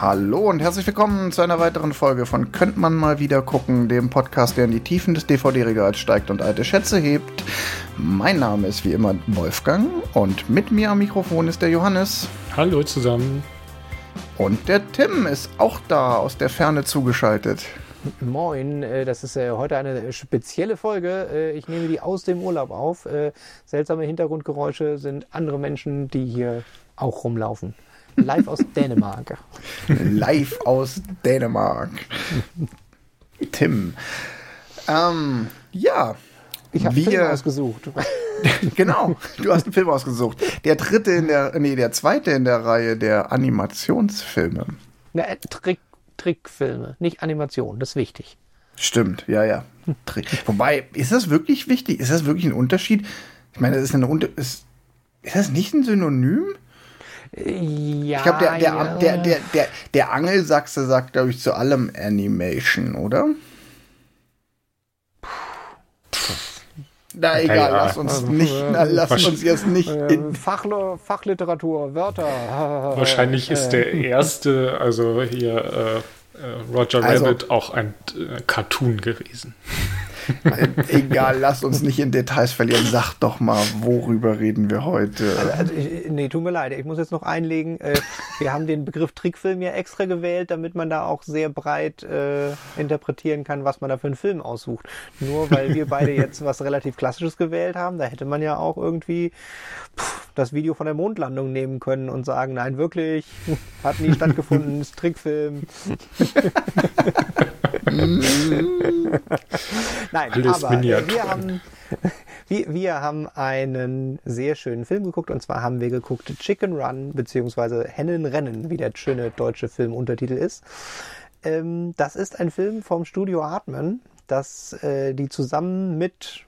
Hallo und herzlich willkommen zu einer weiteren Folge von Könnt man mal wieder gucken, dem Podcast, der in die Tiefen des DVD-Regals steigt und alte Schätze hebt. Mein Name ist wie immer Wolfgang und mit mir am Mikrofon ist der Johannes. Hallo zusammen. Und der Tim ist auch da, aus der Ferne zugeschaltet. Moin, äh, das ist äh, heute eine spezielle Folge. Äh, ich nehme die aus dem Urlaub auf. Seltsame Hintergrundgeräusche sind andere Menschen, die hier auch rumlaufen. Live aus Dänemark. Live aus Dänemark. Tim. Ähm, ja. Ich habe einen Film ausgesucht. genau, du hast einen Film ausgesucht. Der dritte in der, nee, der zweite in der Reihe der Animationsfilme. Na, Trick, Trickfilme, nicht Animation, das ist wichtig. Stimmt, ja, ja. Wobei, ist das wirklich wichtig? Ist das wirklich ein Unterschied? Ich meine, das ist, eine, ist, ist das nicht ein Synonym? Ja, ich glaube, der, der, ja. der, der, der, der Angelsachse sagt, glaube ich, zu allem Animation, oder? Na egal, ja, lass uns nicht, na, lass uns jetzt nicht in Fachlo Fachliteratur, Wörter. Wahrscheinlich ist der erste, also hier äh, äh Roger also, Rabbit, auch ein äh, Cartoon gewesen. Egal, lass uns nicht in Details verlieren. Sag doch mal, worüber reden wir heute? Also, also ich, nee, tut mir leid. Ich muss jetzt noch einlegen. Äh, wir haben den Begriff Trickfilm ja extra gewählt, damit man da auch sehr breit äh, interpretieren kann, was man da für einen Film aussucht. Nur weil wir beide jetzt was relativ Klassisches gewählt haben, da hätte man ja auch irgendwie pff, das Video von der Mondlandung nehmen können und sagen, nein, wirklich, hat nie stattgefunden, ist Trickfilm. Nein, Alles aber wir haben, wir, wir haben einen sehr schönen Film geguckt und zwar haben wir geguckt Chicken Run beziehungsweise Hennenrennen, wie der schöne deutsche Filmuntertitel ist. Ähm, das ist ein Film vom Studio Hartmann, das äh, die zusammen mit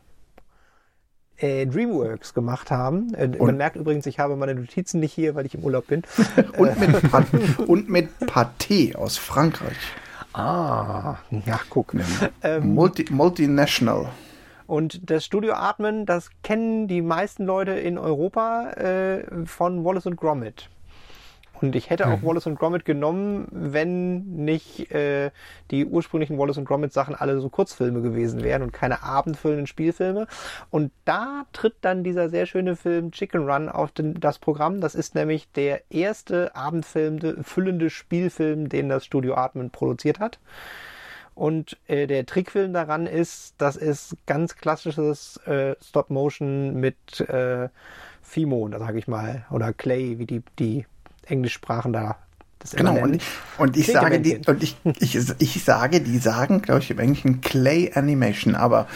äh, DreamWorks gemacht haben. Äh, man merkt übrigens, ich habe meine Notizen nicht hier, weil ich im Urlaub bin. und, mit Pat und mit Pathé aus Frankreich. Ah, ja, guck. Ähm, Multi Multinational. Und das Studio Atmen, das kennen die meisten Leute in Europa äh, von Wallace und Gromit. Und ich hätte auch mhm. Wallace und Gromit genommen, wenn nicht äh, die ursprünglichen Wallace und Gromit Sachen alle so Kurzfilme gewesen wären und keine abendfüllenden Spielfilme. Und da tritt dann dieser sehr schöne Film Chicken Run auf den, das Programm. Das ist nämlich der erste abendfilmende, füllende Spielfilm, den das Studio Atmen produziert hat. Und äh, der Trickfilm daran ist, das ist ganz klassisches äh, Stop-Motion mit äh, Fimo, da sage ich mal, oder Clay, wie die, die Englischsprachen da das genau, und, und, ich sage die, und ich, ich, ich sage, die sagen, glaube ich, im Englischen Clay Animation, aber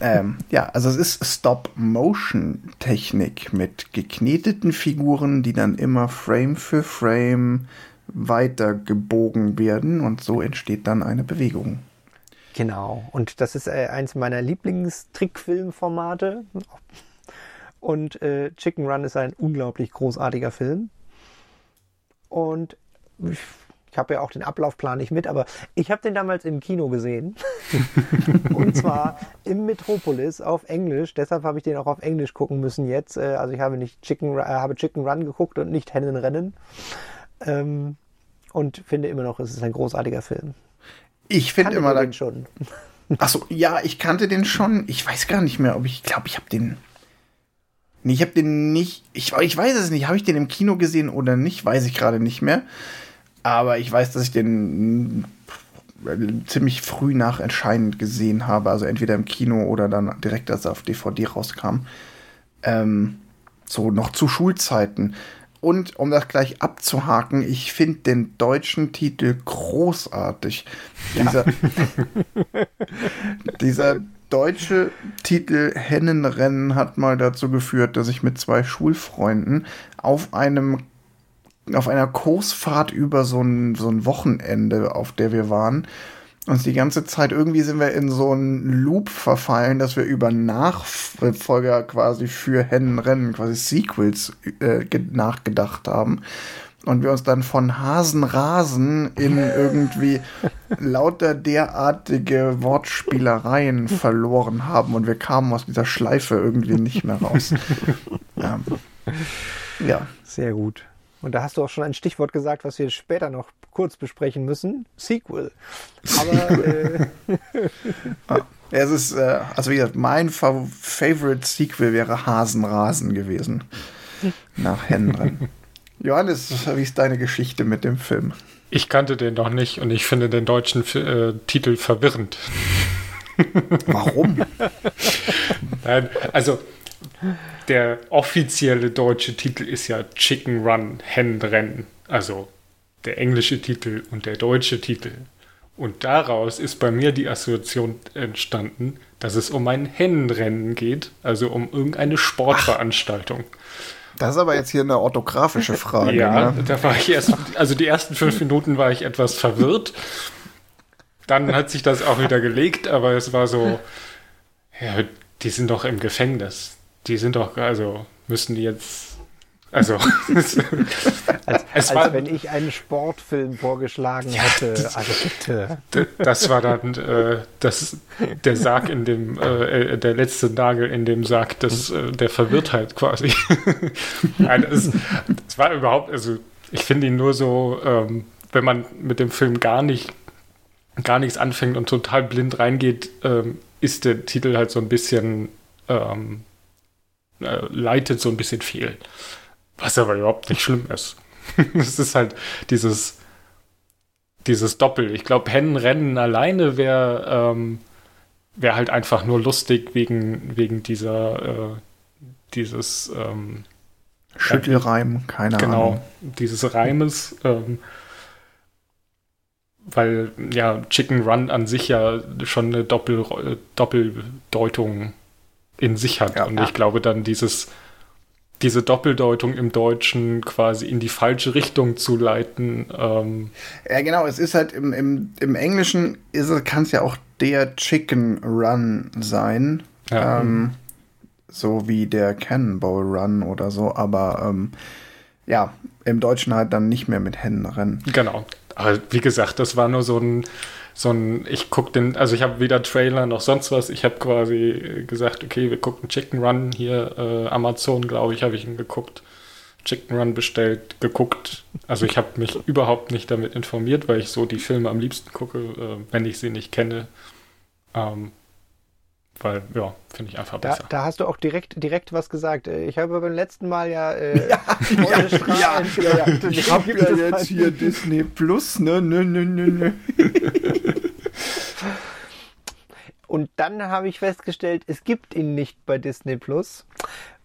ähm, ja, also es ist Stop-Motion-Technik mit gekneteten Figuren, die dann immer Frame für Frame weiter gebogen werden und so entsteht dann eine Bewegung. Genau, und das ist äh, eins meiner Lieblingstrickfilmformate. Und äh, Chicken Run ist ein unglaublich großartiger Film. Und ich, ich habe ja auch den Ablaufplan nicht mit, aber ich habe den damals im Kino gesehen. und zwar im Metropolis auf Englisch. Deshalb habe ich den auch auf Englisch gucken müssen jetzt. Äh, also ich habe nicht Chicken, äh, habe Chicken Run geguckt und nicht Hennenrennen. Ähm, und finde immer noch, es ist ein großartiger Film. Ich finde immer den schon. Achso, ja, ich kannte den schon. Ich weiß gar nicht mehr, ob ich glaube, ich habe den Nee, ich habe den nicht. Ich, ich weiß es nicht. Habe ich den im Kino gesehen oder nicht? Weiß ich gerade nicht mehr. Aber ich weiß, dass ich den äh, ziemlich früh nach Erscheinen gesehen habe. Also entweder im Kino oder dann direkt, als er auf DVD rauskam. Ähm, so noch zu Schulzeiten. Und um das gleich abzuhaken, ich finde den deutschen Titel großartig. Ja. Dieser, dieser deutsche Titel Hennenrennen hat mal dazu geführt, dass ich mit zwei Schulfreunden auf einem auf einer Kursfahrt über so ein, so ein Wochenende, auf der wir waren, uns die ganze Zeit irgendwie sind wir in so einen Loop verfallen, dass wir über Nachfolger quasi für Hennenrennen, quasi Sequels äh, nachgedacht haben und wir uns dann von Hasenrasen in irgendwie lauter derartige Wortspielereien verloren haben und wir kamen aus dieser Schleife irgendwie nicht mehr raus. ähm, ja. Sehr gut. Und da hast du auch schon ein Stichwort gesagt, was wir später noch kurz besprechen müssen. Sequel. Aber äh, es ist, äh, also wie gesagt, mein Fa Favorite Sequel wäre Hasenrasen gewesen. Nach Hennenrennen. Johannes, wie ist deine Geschichte mit dem Film? Ich kannte den noch nicht und ich finde den deutschen äh, Titel verwirrend. Warum? Nein, also der offizielle deutsche Titel ist ja Chicken Run, Hennenrennen. Also der englische Titel und der deutsche Titel. Und daraus ist bei mir die Assoziation entstanden, dass es um ein Hennenrennen geht, also um irgendeine Sportveranstaltung. Ach. Das ist aber jetzt hier eine orthografische Frage. Ja, ne? da war ich erst, also die ersten fünf Minuten war ich etwas verwirrt. Dann hat sich das auch wieder gelegt, aber es war so, ja, die sind doch im Gefängnis. Die sind doch, also müssen die jetzt also, als, als war, wenn ich einen Sportfilm vorgeschlagen ja, hätte. Das, also bitte. Das war dann äh, das, der Sarg in dem, äh, der letzte Nagel in dem Sarg des, äh, der Verwirrtheit quasi. Nein, es, es, war überhaupt, also ich finde ihn nur so, ähm, wenn man mit dem Film gar nicht, gar nichts anfängt und total blind reingeht, ähm, ist der Titel halt so ein bisschen, ähm, äh, leitet so ein bisschen viel. Was aber überhaupt nicht schlimm ist. es ist halt dieses, dieses Doppel. Ich glaube, Hennenrennen alleine wäre ähm, wär halt einfach nur lustig wegen, wegen dieser, äh, dieses ähm, Schüttelreim, keine genau, Ahnung. Genau, dieses Reimes. Ähm, weil ja Chicken Run an sich ja schon eine Doppel, Doppeldeutung in sich hat. Ja, und ich glaube dann dieses diese Doppeldeutung im Deutschen quasi in die falsche Richtung zu leiten. Ähm. Ja, genau, es ist halt im, im, im Englischen kann es ja auch der Chicken Run sein. Ja. Ähm, so wie der Cannonball Run oder so, aber ähm, ja, im Deutschen halt dann nicht mehr mit Hennenrennen. Genau. Aber wie gesagt, das war nur so ein so ein, ich gucke den, also ich habe weder Trailer noch sonst was. Ich habe quasi gesagt, okay, wir gucken Chicken Run hier, äh, Amazon, glaube ich, habe ich ihn geguckt. Chicken Run bestellt, geguckt. Also ich habe mich überhaupt nicht damit informiert, weil ich so die Filme am liebsten gucke, äh, wenn ich sie nicht kenne. Ähm, weil, ja, finde ich einfach besser. Da, da, hast du auch direkt, direkt was gesagt. Äh, ich habe beim letzten Mal ja, äh, ja, ja, ja, ja, Ich habe ja jetzt hier Disney Plus, ne, ne, ne, ne, ne. Und dann habe ich festgestellt, es gibt ihn nicht bei Disney Plus.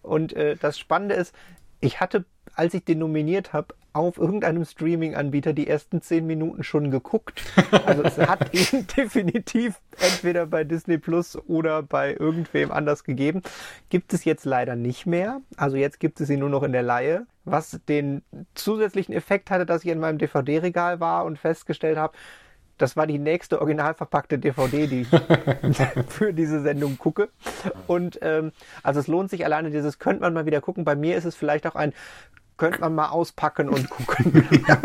Und äh, das Spannende ist, ich hatte, als ich den nominiert habe, auf irgendeinem Streaming-Anbieter die ersten zehn Minuten schon geguckt. Also es hat ihn definitiv entweder bei Disney Plus oder bei irgendwem anders gegeben. Gibt es jetzt leider nicht mehr. Also jetzt gibt es ihn nur noch in der Laie. Was den zusätzlichen Effekt hatte, dass ich in meinem DVD-Regal war und festgestellt habe, das war die nächste original verpackte DVD, die ich für diese Sendung gucke. Und ähm, also es lohnt sich alleine dieses, könnte man mal wieder gucken. Bei mir ist es vielleicht auch ein, könnte man mal auspacken und gucken. ja.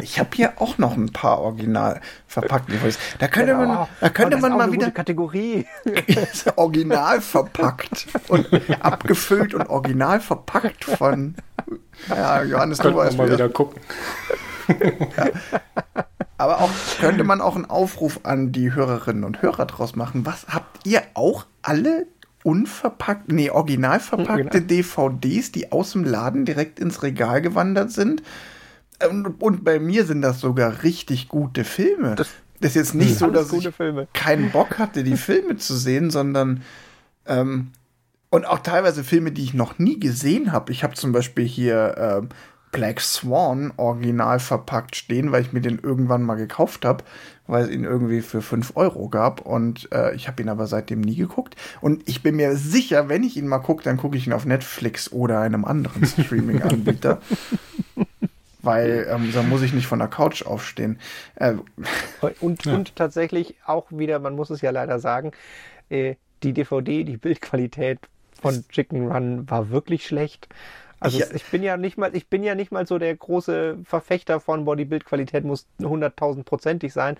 Ich habe hier auch noch ein paar original verpackte DVDs. Da könnte genau. man, da könnte man mal wieder Kategorie original verpackt und abgefüllt und original verpackt von. Ja, Johannes, du weißt mal wieder gucken. ja. Aber auch könnte man auch einen Aufruf an die Hörerinnen und Hörer draus machen. Was habt ihr auch alle unverpackt, nee, original verpackte DVDs, die aus dem Laden direkt ins Regal gewandert sind? Und, und bei mir sind das sogar richtig gute Filme. Das, das ist jetzt nicht so, dass ich Filme. keinen Bock hatte, die Filme zu sehen, sondern ähm, und auch teilweise Filme, die ich noch nie gesehen habe. Ich habe zum Beispiel hier äh, Black Swan original verpackt stehen, weil ich mir den irgendwann mal gekauft habe, weil es ihn irgendwie für 5 Euro gab. Und äh, ich habe ihn aber seitdem nie geguckt. Und ich bin mir sicher, wenn ich ihn mal gucke, dann gucke ich ihn auf Netflix oder einem anderen Streaming-Anbieter. weil ähm, da muss ich nicht von der Couch aufstehen. Äh, und, ja. und tatsächlich auch wieder, man muss es ja leider sagen, äh, die DVD, die Bildqualität von Chicken Run war wirklich schlecht. Also ich, ich, bin ja nicht mal, ich bin ja nicht mal so der große Verfechter von Bodybuild-Qualität muss 100.000 prozentig sein.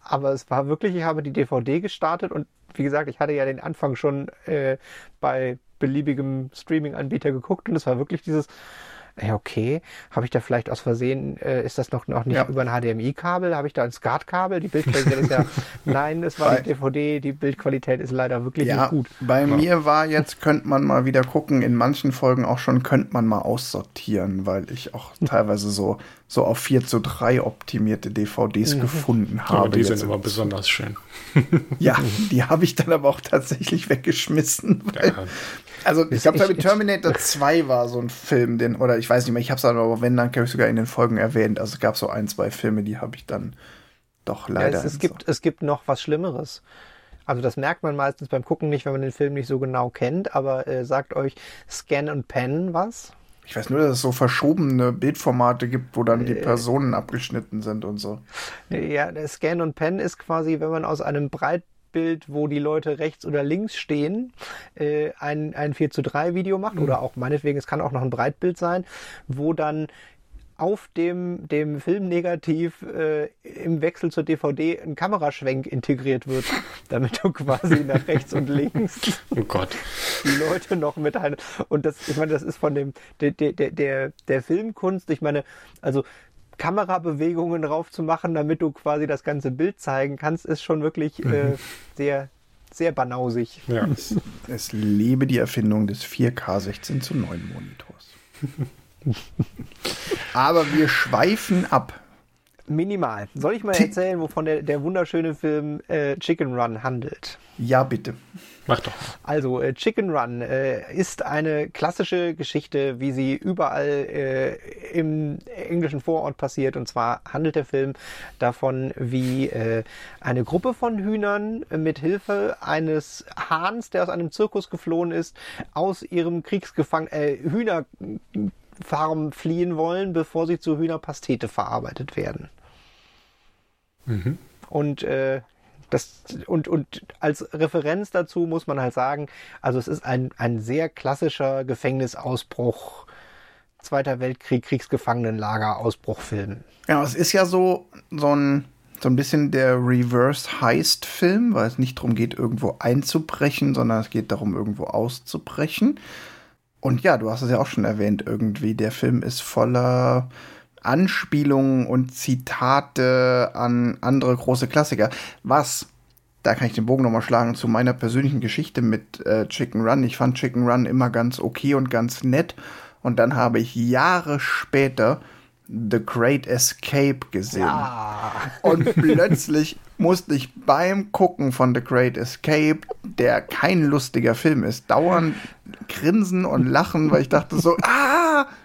Aber es war wirklich, ich habe die DVD gestartet und wie gesagt, ich hatte ja den Anfang schon äh, bei beliebigem Streaming-Anbieter geguckt und es war wirklich dieses, Ja, okay. Habe ich da vielleicht aus Versehen, äh, ist das noch, noch nicht ja. über ein HDMI-Kabel? Habe ich da ein SCART-Kabel? Die Bildqualität ist ja, nein, es war die DVD, die Bildqualität ist leider wirklich ja, nicht gut. Bei ja. mir war jetzt, könnte man mal wieder gucken, in manchen Folgen auch schon, könnte man mal aussortieren, weil ich auch teilweise so, so auf 4 zu 3 optimierte DVDs mhm. gefunden habe. Aber die sind immer besonders schön. ja, die habe ich dann aber auch tatsächlich weggeschmissen. Weil, ja. Also ich glaube, Terminator 2 war so ein Film, den, oder ich weiß nicht mehr, ich habe es aber wenn, dann habe ich sogar in den Folgen erwähnt. Also es gab so ein, zwei Filme, die habe ich dann doch leider. Ja, es, es gibt, es gibt noch was Schlimmeres. Also das merkt man meistens beim Gucken nicht, wenn man den Film nicht so genau kennt, aber äh, sagt euch Scan und Pen was? Ich weiß nur, dass es so verschobene Bildformate gibt, wo dann die äh. Personen abgeschnitten sind und so. Ja, der Scan und Pen ist quasi, wenn man aus einem breit Bild, wo die Leute rechts oder links stehen, äh, ein, ein 4 zu 3 Video macht mhm. oder auch meinetwegen, es kann auch noch ein Breitbild sein, wo dann auf dem, dem Filmnegativ äh, im Wechsel zur DVD ein Kameraschwenk integriert wird, damit du quasi nach rechts und links oh Gott. die Leute noch mit ein. Und das, ich meine, das ist von dem der, der, der, der Filmkunst, ich meine, also Kamerabewegungen drauf zu machen, damit du quasi das ganze Bild zeigen kannst, ist schon wirklich äh, mhm. sehr, sehr banausig. Ja. Es, es lebe die Erfindung des 4K 16 zu 9 Monitors. Aber wir schweifen ab. Minimal. Soll ich mal erzählen, wovon der, der wunderschöne Film äh, Chicken Run handelt? Ja, bitte. Mach doch. Also, äh, Chicken Run äh, ist eine klassische Geschichte, wie sie überall äh, im englischen Vorort passiert. Und zwar handelt der Film davon, wie äh, eine Gruppe von Hühnern mit Hilfe eines Hahns, der aus einem Zirkus geflohen ist, aus ihrem Kriegsgefangenen äh, Hühner Farm fliehen wollen, bevor sie zu Hühnerpastete verarbeitet werden. Mhm. Und äh, das, und, und als Referenz dazu muss man halt sagen, also es ist ein, ein sehr klassischer Gefängnisausbruch, Zweiter Weltkrieg, Kriegsgefangenenlager, Ausbruchfilm. Ja, es ist ja so, so ein, so ein bisschen der Reverse Heist-Film, weil es nicht darum geht, irgendwo einzubrechen, sondern es geht darum, irgendwo auszubrechen. Und ja, du hast es ja auch schon erwähnt, irgendwie, der Film ist voller Anspielungen und Zitate an andere große Klassiker. Was, da kann ich den Bogen nochmal schlagen zu meiner persönlichen Geschichte mit äh, Chicken Run. Ich fand Chicken Run immer ganz okay und ganz nett. Und dann habe ich Jahre später The Great Escape gesehen. Ja. Und plötzlich musste ich beim Gucken von The Great Escape, der kein lustiger Film ist, dauernd grinsen und lachen, weil ich dachte so, ah,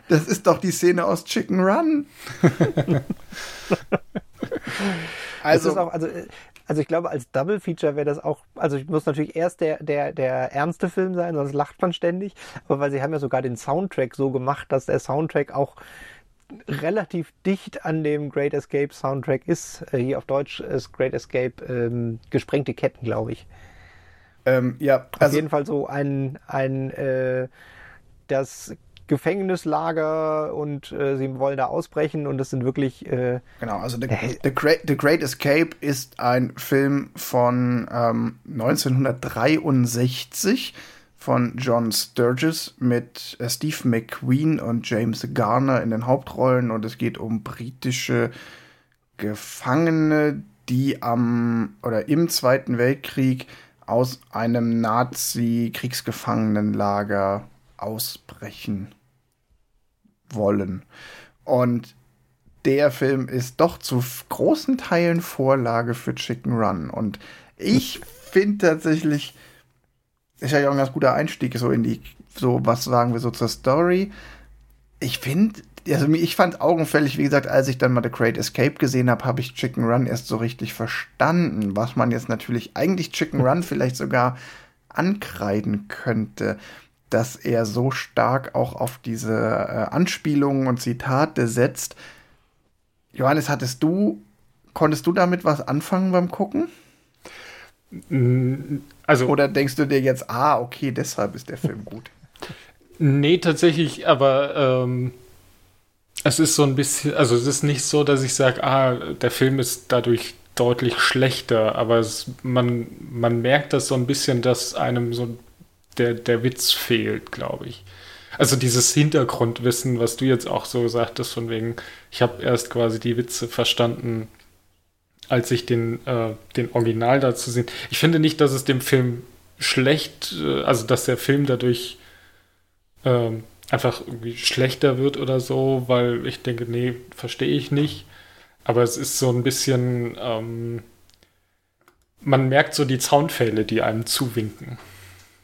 das ist doch die Szene aus Chicken Run. also, auch, also, also ich glaube, als Double Feature wäre das auch, also ich muss natürlich erst der, der, der ernste Film sein, sonst lacht man ständig, aber weil sie haben ja sogar den Soundtrack so gemacht, dass der Soundtrack auch relativ dicht an dem Great Escape Soundtrack ist. Äh, hier auf Deutsch ist Great Escape ähm, gesprengte Ketten, glaube ich. Ähm, ja, also auf jeden Fall so ein, ein äh, das Gefängnislager und äh, sie wollen da ausbrechen und das sind wirklich. Äh, genau, also The, The, Great, The Great Escape ist ein Film von ähm, 1963 von John Sturges mit äh, Steve McQueen und James Garner in den Hauptrollen und es geht um britische Gefangene, die am oder im Zweiten Weltkrieg aus einem Nazi-Kriegsgefangenenlager ausbrechen wollen. Und der Film ist doch zu großen Teilen Vorlage für Chicken Run. Und ich finde tatsächlich, ist ja auch ein ganz guter Einstieg so in die, so was sagen wir so zur Story. Ich finde, also ich fand augenfällig, wie gesagt, als ich dann mal The Great Escape gesehen habe, habe ich Chicken Run erst so richtig verstanden, was man jetzt natürlich eigentlich Chicken Run vielleicht sogar ankreiden könnte, dass er so stark auch auf diese äh, Anspielungen und Zitate setzt. Johannes, hattest du, konntest du damit was anfangen beim Gucken? Also, Oder denkst du dir jetzt, ah, okay, deshalb ist der Film gut? Nee, tatsächlich, aber ähm, es ist so ein bisschen, also es ist nicht so, dass ich sage, ah, der Film ist dadurch deutlich schlechter, aber es, man, man merkt das so ein bisschen, dass einem so der, der Witz fehlt, glaube ich. Also dieses Hintergrundwissen, was du jetzt auch so sagtest, von wegen, ich habe erst quasi die Witze verstanden, als ich den, äh, den Original dazu sehe. Ich finde nicht, dass es dem Film schlecht, äh, also dass der Film dadurch äh, einfach irgendwie schlechter wird oder so, weil ich denke, nee, verstehe ich nicht. Aber es ist so ein bisschen, ähm, man merkt so die Zaunpfähle, die einem zuwinken.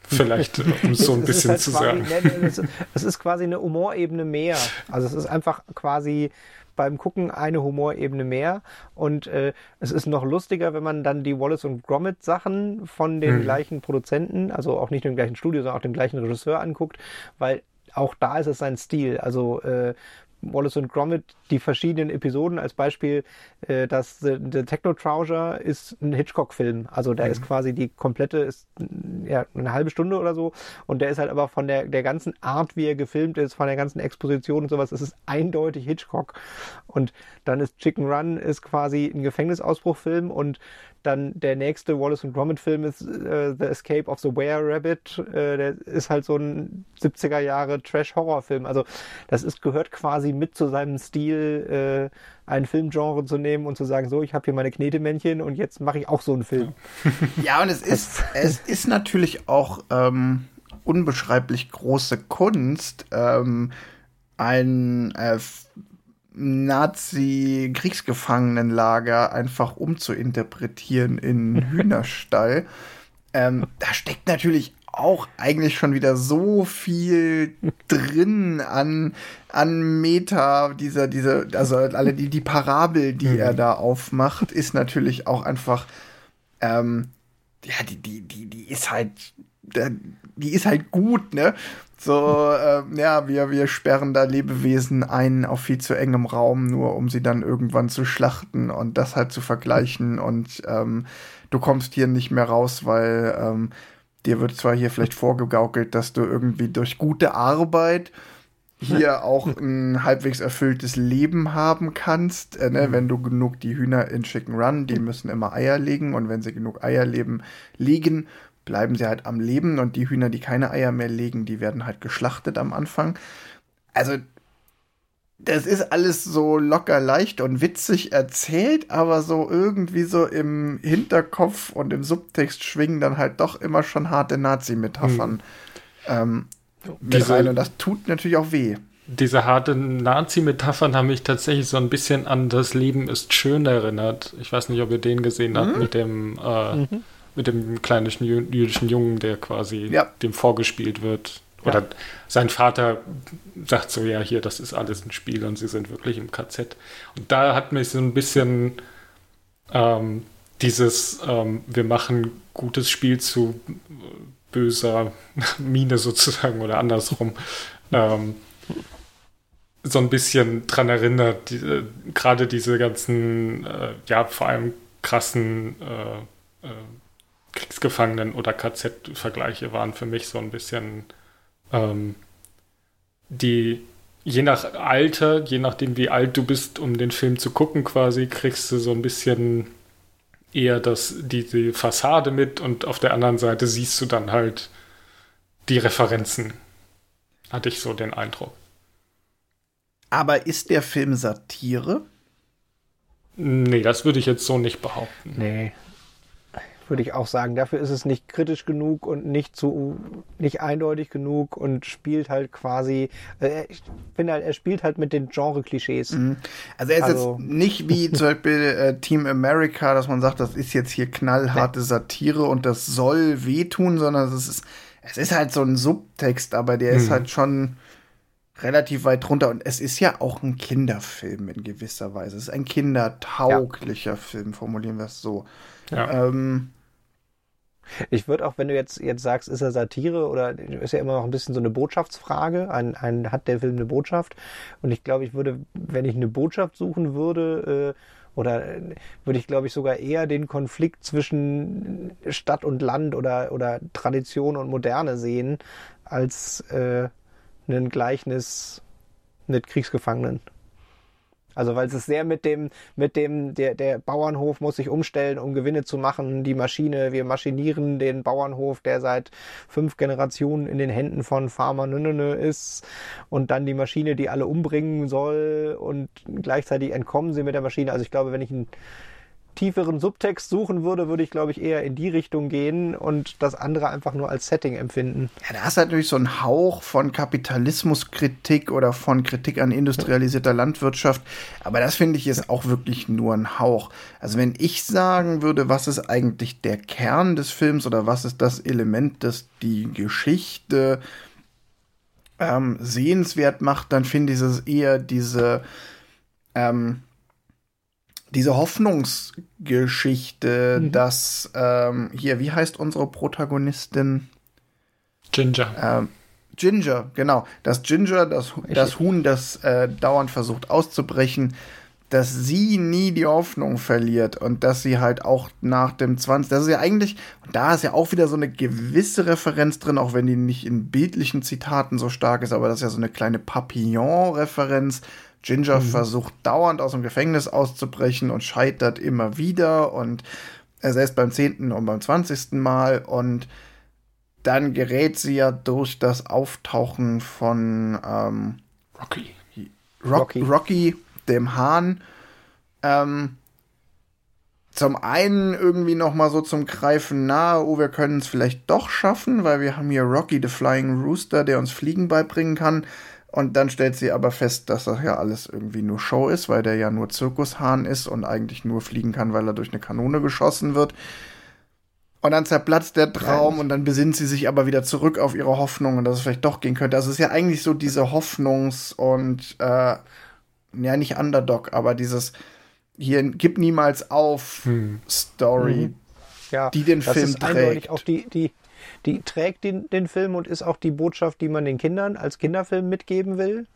Vielleicht, um es so ein bisschen halt zu quasi, sagen. Es ist quasi eine Humorebene mehr. Also es ist einfach quasi beim Gucken eine Humorebene mehr. Und äh, es ist noch lustiger, wenn man dann die Wallace und Gromit Sachen von den Mhm. gleichen Produzenten, also auch nicht dem gleichen Studio, sondern auch dem gleichen Regisseur anguckt, weil auch da ist es sein Stil. Also äh, Wallace und Gromit, die verschiedenen Episoden, als Beispiel, äh, das The, The Techno Trouser ist ein Hitchcock-Film. Also der ist quasi die komplette, ist ja, eine halbe Stunde oder so. Und der ist halt aber von der, der ganzen Art, wie er gefilmt ist, von der ganzen Exposition und sowas, es ist eindeutig Hitchcock. Und dann ist Chicken Run ist quasi ein Gefängnisausbruchfilm und dann der nächste Wallace und Gromit Film ist äh, The Escape of the Were Rabbit. Äh, der ist halt so ein 70er Jahre Trash-Horror-Film. Also das ist, gehört quasi mit zu seinem Stil, äh, ein Filmgenre zu nehmen und zu sagen, so, ich habe hier meine Knetemännchen und jetzt mache ich auch so einen Film. Ja, und es ist, es ist natürlich auch ähm, unbeschreiblich große Kunst, ähm, ein äh, Nazi-Kriegsgefangenenlager einfach umzuinterpretieren in Hühnerstall. ähm, da steckt natürlich auch eigentlich schon wieder so viel drin an, an Meta, dieser, diese, also alle die, die Parabel, die er da aufmacht, ist natürlich auch einfach, ähm, ja, die, die, die, die ist halt, äh, die ist halt gut, ne? So, ähm, ja, wir, wir sperren da Lebewesen ein auf viel zu engem Raum, nur um sie dann irgendwann zu schlachten und das halt zu vergleichen und ähm, du kommst hier nicht mehr raus, weil ähm, dir wird zwar hier vielleicht vorgegaukelt, dass du irgendwie durch gute Arbeit hier auch ein halbwegs erfülltes Leben haben kannst, äh, ne? wenn du genug die Hühner in Chicken Run, die müssen immer Eier legen und wenn sie genug Eier leben, liegen, bleiben sie halt am Leben und die Hühner, die keine Eier mehr legen, die werden halt geschlachtet am Anfang. Also das ist alles so locker leicht und witzig erzählt, aber so irgendwie so im Hinterkopf und im Subtext schwingen dann halt doch immer schon harte Nazi-Metaphern ähm, mit Diese- rein und das tut natürlich auch weh. Diese harten Nazi-Metaphern haben mich tatsächlich so ein bisschen an Das Leben ist schön erinnert. Ich weiß nicht, ob ihr den gesehen habt mit dem äh, mit dem kleinen jü jüdischen Jungen, der quasi Ja. dem vorgespielt wird. Oder sein Vater sagt so, ja, hier, das ist alles ein Spiel und sie sind wirklich im KZ. Und da hat mich so ein bisschen ähm, dieses, ähm, wir machen gutes Spiel zu böser Mine sozusagen oder andersrum. ähm, so ein bisschen dran erinnert, die, äh, gerade diese ganzen, äh, ja, vor allem krassen äh, äh, Kriegsgefangenen oder KZ-Vergleiche waren für mich so ein bisschen ähm, die, je nach Alter, je nachdem wie alt du bist, um den Film zu gucken quasi, kriegst du so ein bisschen eher das, die, die Fassade mit und auf der anderen Seite siehst du dann halt die Referenzen. Hatte ich so den Eindruck. Aber ist der Film Satire? Nee, das würde ich jetzt so nicht behaupten. Nee. Würde ich auch sagen. Dafür ist es nicht kritisch genug und nicht zu, nicht eindeutig genug und spielt halt quasi, äh, ich finde halt, er spielt halt mit den Genre-Klischees. Also er ist Also- jetzt nicht wie zum Beispiel äh, Team America, dass man sagt, das ist jetzt hier knallharte Satire und das soll wehtun, sondern es ist, es ist halt so ein Subtext, aber der ist halt schon relativ weit runter und es ist ja auch ein Kinderfilm in gewisser Weise. Es ist ein kindertauglicher Film, formulieren wir es so. Ja. Ähm, Ich würde auch, wenn du jetzt, jetzt sagst, ist er Satire oder ist ja immer noch ein bisschen so eine Botschaftsfrage, ein, ein, hat der Film eine Botschaft? Und ich glaube, ich würde, wenn ich eine Botschaft suchen würde, äh, oder äh, würde ich, glaube ich, sogar eher den Konflikt zwischen Stadt und Land oder, oder Tradition und Moderne sehen, als äh, ein Gleichnis mit Kriegsgefangenen. Also weil es sehr mit dem, mit dem, der, der Bauernhof muss sich umstellen, um Gewinne zu machen. Die Maschine, wir maschinieren den Bauernhof, der seit fünf Generationen in den Händen von Farmer Nünne ist. Und dann die Maschine, die alle umbringen soll. Und gleichzeitig entkommen sie mit der Maschine. Also ich glaube, wenn ich ein tieferen Subtext suchen würde, würde ich, glaube ich, eher in die Richtung gehen und das andere einfach nur als Setting empfinden. Ja, da ist halt natürlich so ein Hauch von Kapitalismuskritik oder von Kritik an industrialisierter Landwirtschaft. Aber das finde ich ist auch wirklich nur ein Hauch. Also wenn ich sagen würde, was ist eigentlich der Kern des Films oder was ist das Element, das die Geschichte ähm, sehenswert macht, dann finde ich es eher diese ähm, diese Hoffnungsgeschichte, mhm. dass ähm, hier, wie heißt unsere Protagonistin? Ginger. Ähm, Ginger, genau. Dass Ginger, das, das Huhn, das äh, dauernd versucht auszubrechen, dass sie nie die Hoffnung verliert und dass sie halt auch nach dem 20. Das ist ja eigentlich, und da ist ja auch wieder so eine gewisse Referenz drin, auch wenn die nicht in bildlichen Zitaten so stark ist, aber das ist ja so eine kleine Papillon-Referenz, Ginger mhm. versucht dauernd aus dem Gefängnis auszubrechen und scheitert immer wieder und er selbst beim zehnten und beim zwanzigsten Mal und dann gerät sie ja durch das Auftauchen von ähm, Rocky. Rock, Rocky. Rocky, dem Hahn, ähm, zum einen irgendwie noch mal so zum Greifen nahe, oh, wir können es vielleicht doch schaffen, weil wir haben hier Rocky the Flying Rooster, der uns Fliegen beibringen kann. Und dann stellt sie aber fest, dass das ja alles irgendwie nur Show ist, weil der ja nur Zirkushahn ist und eigentlich nur fliegen kann, weil er durch eine Kanone geschossen wird. Und dann zerplatzt der Traum und dann besinnt sie sich aber wieder zurück auf ihre Hoffnung und dass es vielleicht doch gehen könnte. Also es ist ja eigentlich so diese Hoffnungs- und äh, ja nicht Underdog, aber dieses hier gib niemals auf hm. Story, hm. ja, die den Film trägt. auch die, die, die trägt den, den Film und ist auch die Botschaft, die man den Kindern als Kinderfilm mitgeben will.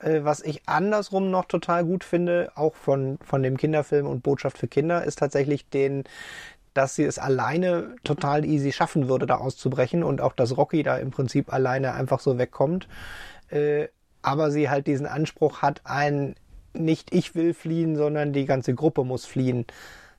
Äh, was ich andersrum noch total gut finde, auch von, von dem Kinderfilm und Botschaft für Kinder, ist tatsächlich den, dass sie es alleine total easy schaffen würde, da auszubrechen und auch, dass Rocky da im Prinzip alleine einfach so wegkommt. Äh, aber sie halt diesen Anspruch hat, ein nicht ich will fliehen, sondern die ganze Gruppe muss fliehen.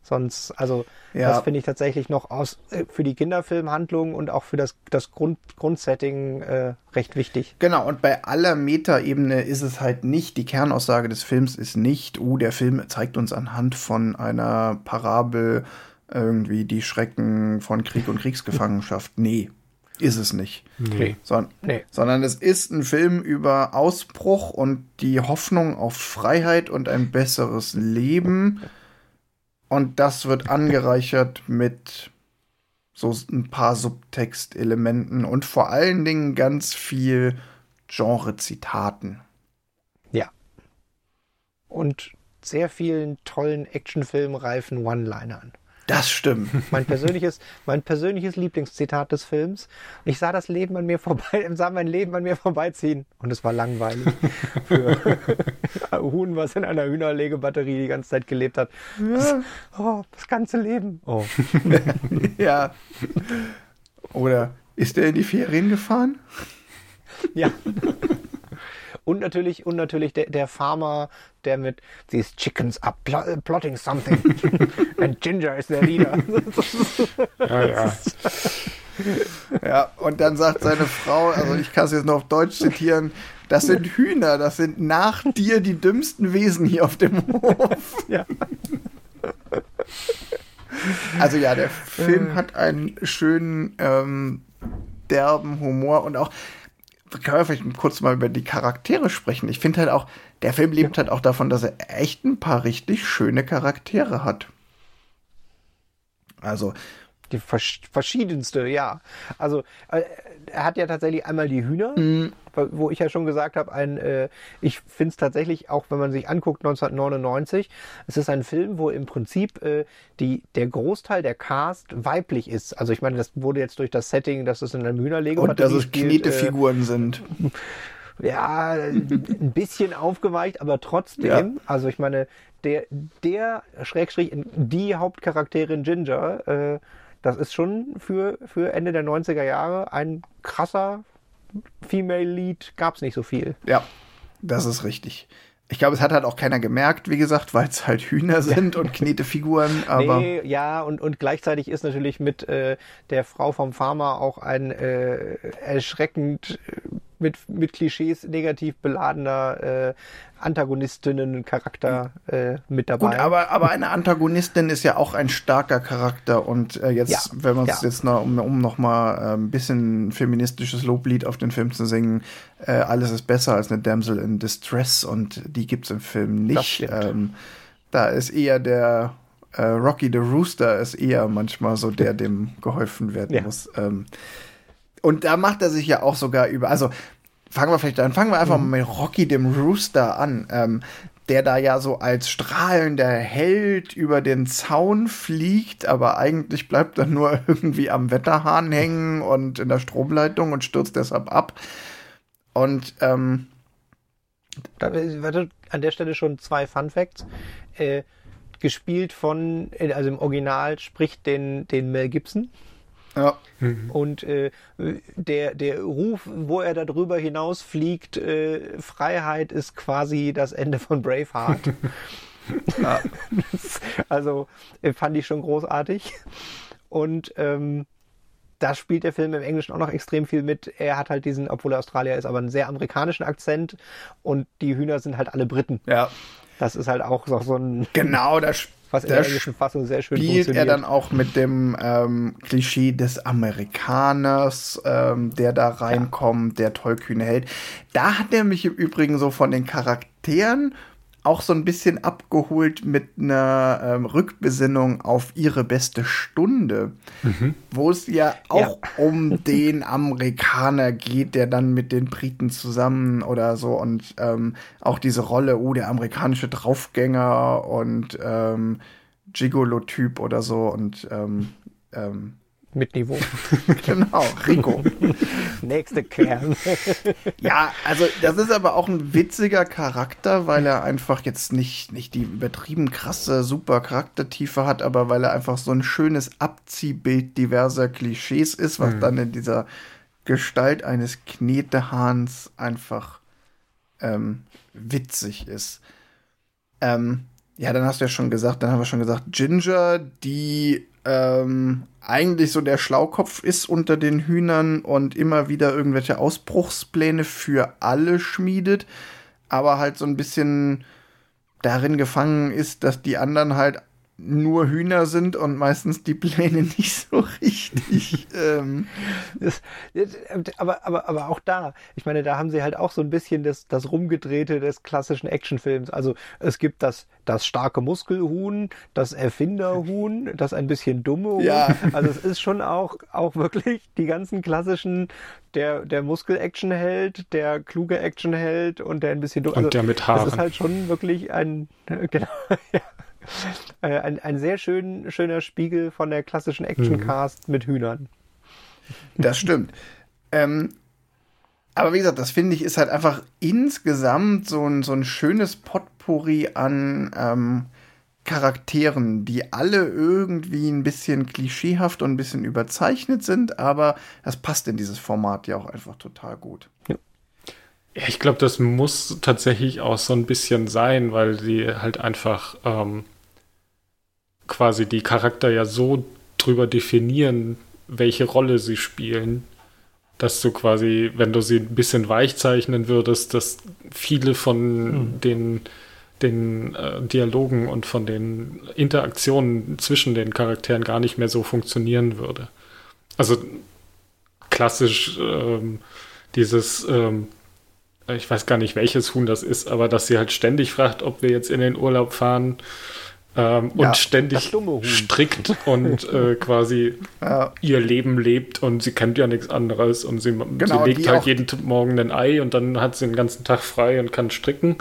Sonst, also ja. das finde ich tatsächlich noch aus äh, für die Kinderfilmhandlung und auch für das, das Grund, Grundsetting äh, recht wichtig. Genau, und bei aller Metaebene ist es halt nicht, die Kernaussage des Films ist nicht, uh, der Film zeigt uns anhand von einer Parabel irgendwie die Schrecken von Krieg und Kriegsgefangenschaft. nee, ist es nicht. Nee. Son nee. Sondern es ist ein Film über Ausbruch und die Hoffnung auf Freiheit und ein besseres Leben. Und das wird angereichert mit so ein paar Subtextelementen und vor allen Dingen ganz viel Genre-Zitaten. Ja. Und sehr vielen tollen Actionfilmreifen One-Linern. Das stimmt. Mein persönliches, mein persönliches Lieblingszitat des Films. Ich sah das Leben an mir vorbei, sah mein Leben an mir vorbeiziehen. Und es war langweilig. Für Huhn, was in einer Hühnerlegebatterie die ganze Zeit gelebt hat. Das, oh, das ganze Leben. Oh. ja. Oder ist er in die Ferien gefahren? Ja. Und natürlich, und natürlich der, der Farmer, der mit These chickens are pl plotting something. And Ginger is their leader. ja, ja. ja, und dann sagt seine Frau, also ich kann es jetzt nur auf Deutsch zitieren, das sind Hühner, das sind nach dir die dümmsten Wesen hier auf dem Hof. Ja. Also ja, der Film hat einen schönen ähm, derben Humor und auch können wir vielleicht kurz mal über die Charaktere sprechen. Ich finde halt auch, der Film lebt halt auch davon, dass er echt ein paar richtig schöne Charaktere hat. Also. Die verschiedenste, ja. Also, äh, er hat ja tatsächlich einmal die Hühner, mm wo ich ja schon gesagt habe, ein, äh, ich finde es tatsächlich, auch wenn man sich anguckt, 1999, es ist ein Film, wo im Prinzip äh, die, der Großteil der Cast weiblich ist. Also ich meine, das wurde jetzt durch das Setting, dass es in einem Hühnerlego Und dass es Knetefiguren äh, sind. Ja, ein bisschen aufgeweicht, aber trotzdem, ja. also ich meine, der, der Schrägstrich, die Hauptcharakterin Ginger, äh, das ist schon für, für Ende der 90er Jahre ein krasser Female Lead gab es nicht so viel. Ja, das ist richtig. ich glaube, es hat halt auch keiner gemerkt, wie gesagt, weil es halt Hühner sind und Knetefiguren. Aber nee, ja, und, und gleichzeitig ist natürlich mit äh, der Frau vom Farmer auch ein äh, erschreckend äh, mit, mit Klischees negativ beladener äh, Antagonistinnen-Charakter äh, mit dabei. Gut, aber, aber eine Antagonistin ist ja auch ein starker Charakter und äh, jetzt, ja, wenn man es ja. jetzt noch, um, um noch mal äh, ein bisschen feministisches Loblied auf den Film zu singen, äh, alles ist besser als eine Damsel in Distress und die gibt's im Film nicht. Ähm, da ist eher der äh, Rocky the Rooster ist eher manchmal so der, dem geholfen werden ja. muss. Ähm, und da macht er sich ja auch sogar über, also fangen wir vielleicht an, fangen wir einfach mhm. mal mit Rocky dem Rooster an. Ähm, der da ja so als strahlender Held über den Zaun fliegt, aber eigentlich bleibt er nur irgendwie am Wetterhahn hängen und in der Stromleitung und stürzt deshalb ab. Und ähm, da, warte, an der Stelle schon zwei Fun Facts. Äh, gespielt von, also im Original spricht den, den Mel Gibson. Ja. Mhm. Und äh, der, der Ruf, wo er darüber hinaus fliegt, äh, Freiheit ist quasi das Ende von Braveheart. ja. also äh, fand ich schon großartig. Und ähm, da spielt der Film im Englischen auch noch extrem viel mit. Er hat halt diesen, obwohl er Australier ist, aber einen sehr amerikanischen Akzent und die Hühner sind halt alle Briten. Ja. Das ist halt auch so, so ein. Genau, da was in der englischen Fassung sehr schön spielt er dann auch mit dem ähm, Klischee des Amerikaners, ähm, der da reinkommt, ja. der tollkühne Held. Da hat er mich im Übrigen so von den Charakteren auch so ein bisschen abgeholt mit einer ähm, Rückbesinnung auf ihre beste Stunde, mhm. wo es ja auch ja. um den Amerikaner geht, der dann mit den Briten zusammen oder so und ähm, auch diese Rolle, oh, der amerikanische Draufgänger und ähm, Gigolo-Typ oder so und ähm, ähm, mit Niveau. genau, Rico. Nächste Kern. ja, also das ist aber auch ein witziger Charakter, weil er einfach jetzt nicht, nicht die übertrieben krasse, super Charaktertiefe hat, aber weil er einfach so ein schönes Abziehbild diverser Klischees ist, was mhm. dann in dieser Gestalt eines Knetehahns einfach ähm, witzig ist. Ähm, ja, dann hast du ja schon gesagt, dann haben wir schon gesagt, Ginger, die ähm, eigentlich so der Schlaukopf ist unter den Hühnern und immer wieder irgendwelche Ausbruchspläne für alle schmiedet, aber halt so ein bisschen darin gefangen ist, dass die anderen halt nur Hühner sind und meistens die Pläne nicht so richtig. ähm. das, aber, aber, aber auch da, ich meine, da haben sie halt auch so ein bisschen das, das Rumgedrehte des klassischen Actionfilms. Also es gibt das, das starke Muskelhuhn, das Erfinderhuhn, das ein bisschen dumme Huhn. Ja. Also es ist schon auch, auch wirklich die ganzen klassischen, der, der Muskel-Action-Held, der kluge Action-Held und der ein bisschen dumm. Also, und der mit Haaren. Das ist halt schon wirklich ein, genau, ja. Äh, ein, ein sehr schön, schöner Spiegel von der klassischen Actioncast mhm. mit Hühnern. Das stimmt. ähm, aber wie gesagt, das finde ich ist halt einfach insgesamt so ein, so ein schönes Potpourri an ähm, Charakteren, die alle irgendwie ein bisschen klischeehaft und ein bisschen überzeichnet sind, aber das passt in dieses Format ja auch einfach total gut. Ja. Ja, ich glaube, das muss tatsächlich auch so ein bisschen sein, weil die halt einfach ähm, quasi die Charakter ja so drüber definieren, welche Rolle sie spielen, dass du quasi, wenn du sie ein bisschen weich zeichnen würdest, dass viele von mhm. den, den äh, Dialogen und von den Interaktionen zwischen den Charakteren gar nicht mehr so funktionieren würde. Also klassisch ähm, dieses, ähm, ich weiß gar nicht, welches Huhn das ist, aber dass sie halt ständig fragt, ob wir jetzt in den Urlaub fahren ähm, ja, und ständig strickt und äh, quasi ja. ihr Leben lebt und sie kennt ja nichts anderes und sie, genau, sie legt halt jeden Morgen ein Ei und dann hat sie den ganzen Tag frei und kann stricken.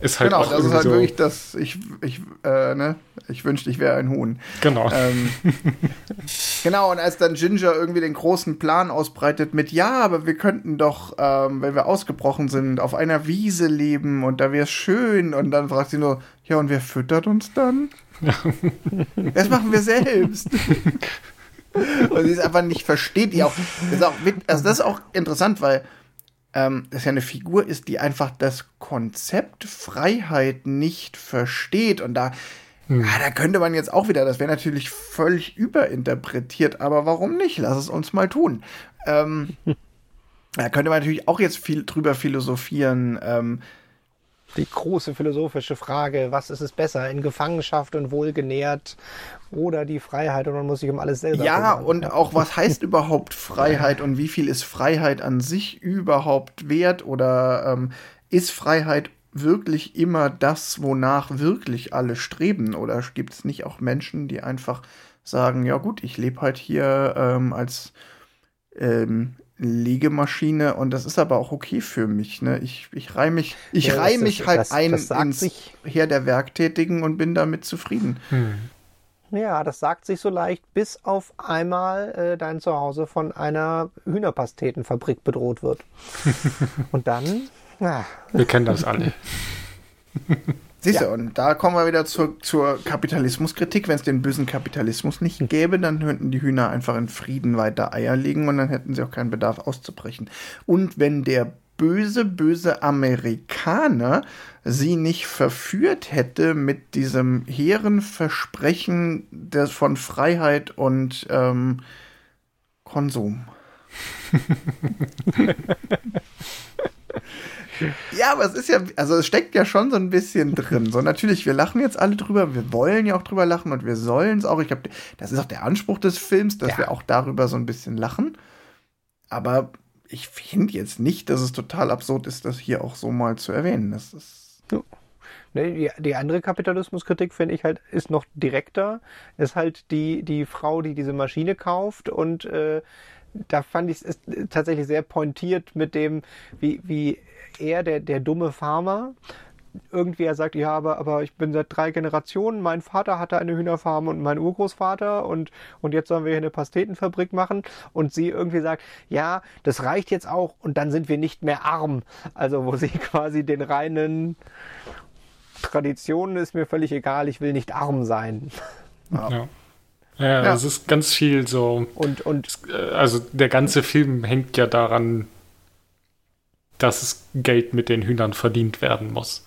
Ist halt genau, auch das ist halt so wirklich das, ich, ich, äh, ne, ich wünschte, ich wäre ein Huhn. Genau. Ähm, genau, und als dann Ginger irgendwie den großen Plan ausbreitet mit, ja, aber wir könnten doch, ähm, wenn wir ausgebrochen sind, auf einer Wiese leben und da wäre es schön. Und dann fragt sie nur, ja, und wer füttert uns dann? das machen wir selbst. und sie es einfach nicht versteht. Die auch, das ist auch, also das ist auch interessant, weil ähm, das ja eine Figur ist, die einfach das Konzept Freiheit nicht versteht. Und da, hm. ah, da könnte man jetzt auch wieder, das wäre natürlich völlig überinterpretiert, aber warum nicht? Lass es uns mal tun. Ähm, da könnte man natürlich auch jetzt viel drüber philosophieren. Ähm, die große philosophische Frage, was ist es besser, in Gefangenschaft und wohlgenährt oder die Freiheit und man muss sich um alles selber Ja, kümmern. und auch was heißt überhaupt Freiheit und wie viel ist Freiheit an sich überhaupt wert oder ähm, ist Freiheit wirklich immer das, wonach wirklich alle streben oder gibt es nicht auch Menschen, die einfach sagen, ja gut, ich lebe halt hier ähm, als ähm, Legemaschine und das ist aber auch okay für mich. Ne? Ich, ich reihe mich, ich ja, reih mich halt das, ein das ins sich. Heer der Werktätigen und bin damit zufrieden. Hm. Ja, das sagt sich so leicht, bis auf einmal äh, dein Zuhause von einer Hühnerpastetenfabrik bedroht wird. und dann. Ja. Wir kennen das alle. Siehst du, ja. und da kommen wir wieder zur, zur Kapitalismuskritik. Wenn es den bösen Kapitalismus nicht gäbe, dann könnten die Hühner einfach in Frieden weiter Eier legen und dann hätten sie auch keinen Bedarf auszubrechen. Und wenn der böse, böse Amerikaner sie nicht verführt hätte mit diesem hehren Versprechen des, von Freiheit und ähm, Konsum. Ja, aber es ist ja, also es steckt ja schon so ein bisschen drin. So natürlich, wir lachen jetzt alle drüber, wir wollen ja auch drüber lachen und wir sollen es auch. Ich glaube, das ist auch der Anspruch des Films, dass ja. wir auch darüber so ein bisschen lachen. Aber ich finde jetzt nicht, dass es total absurd ist, das hier auch so mal zu erwähnen. Das ist. Ne, die, die, andere Kapitalismuskritik, finde ich halt, ist noch direkter. Ist halt die, die Frau, die diese Maschine kauft und äh, da fand ich es tatsächlich sehr pointiert mit dem, wie, wie er, der, der dumme Farmer, irgendwie er sagt, ja, aber, aber ich bin seit drei Generationen, mein Vater hatte eine Hühnerfarm und mein Urgroßvater und, und jetzt sollen wir hier eine Pastetenfabrik machen und sie irgendwie sagt, ja, das reicht jetzt auch und dann sind wir nicht mehr arm. Also wo sie quasi den reinen Traditionen ist mir völlig egal, ich will nicht arm sein. Ja. ja. Ja, es ist ganz viel so. Und, und also der ganze Film hängt ja daran, dass es Geld mit den Hühnern verdient werden muss.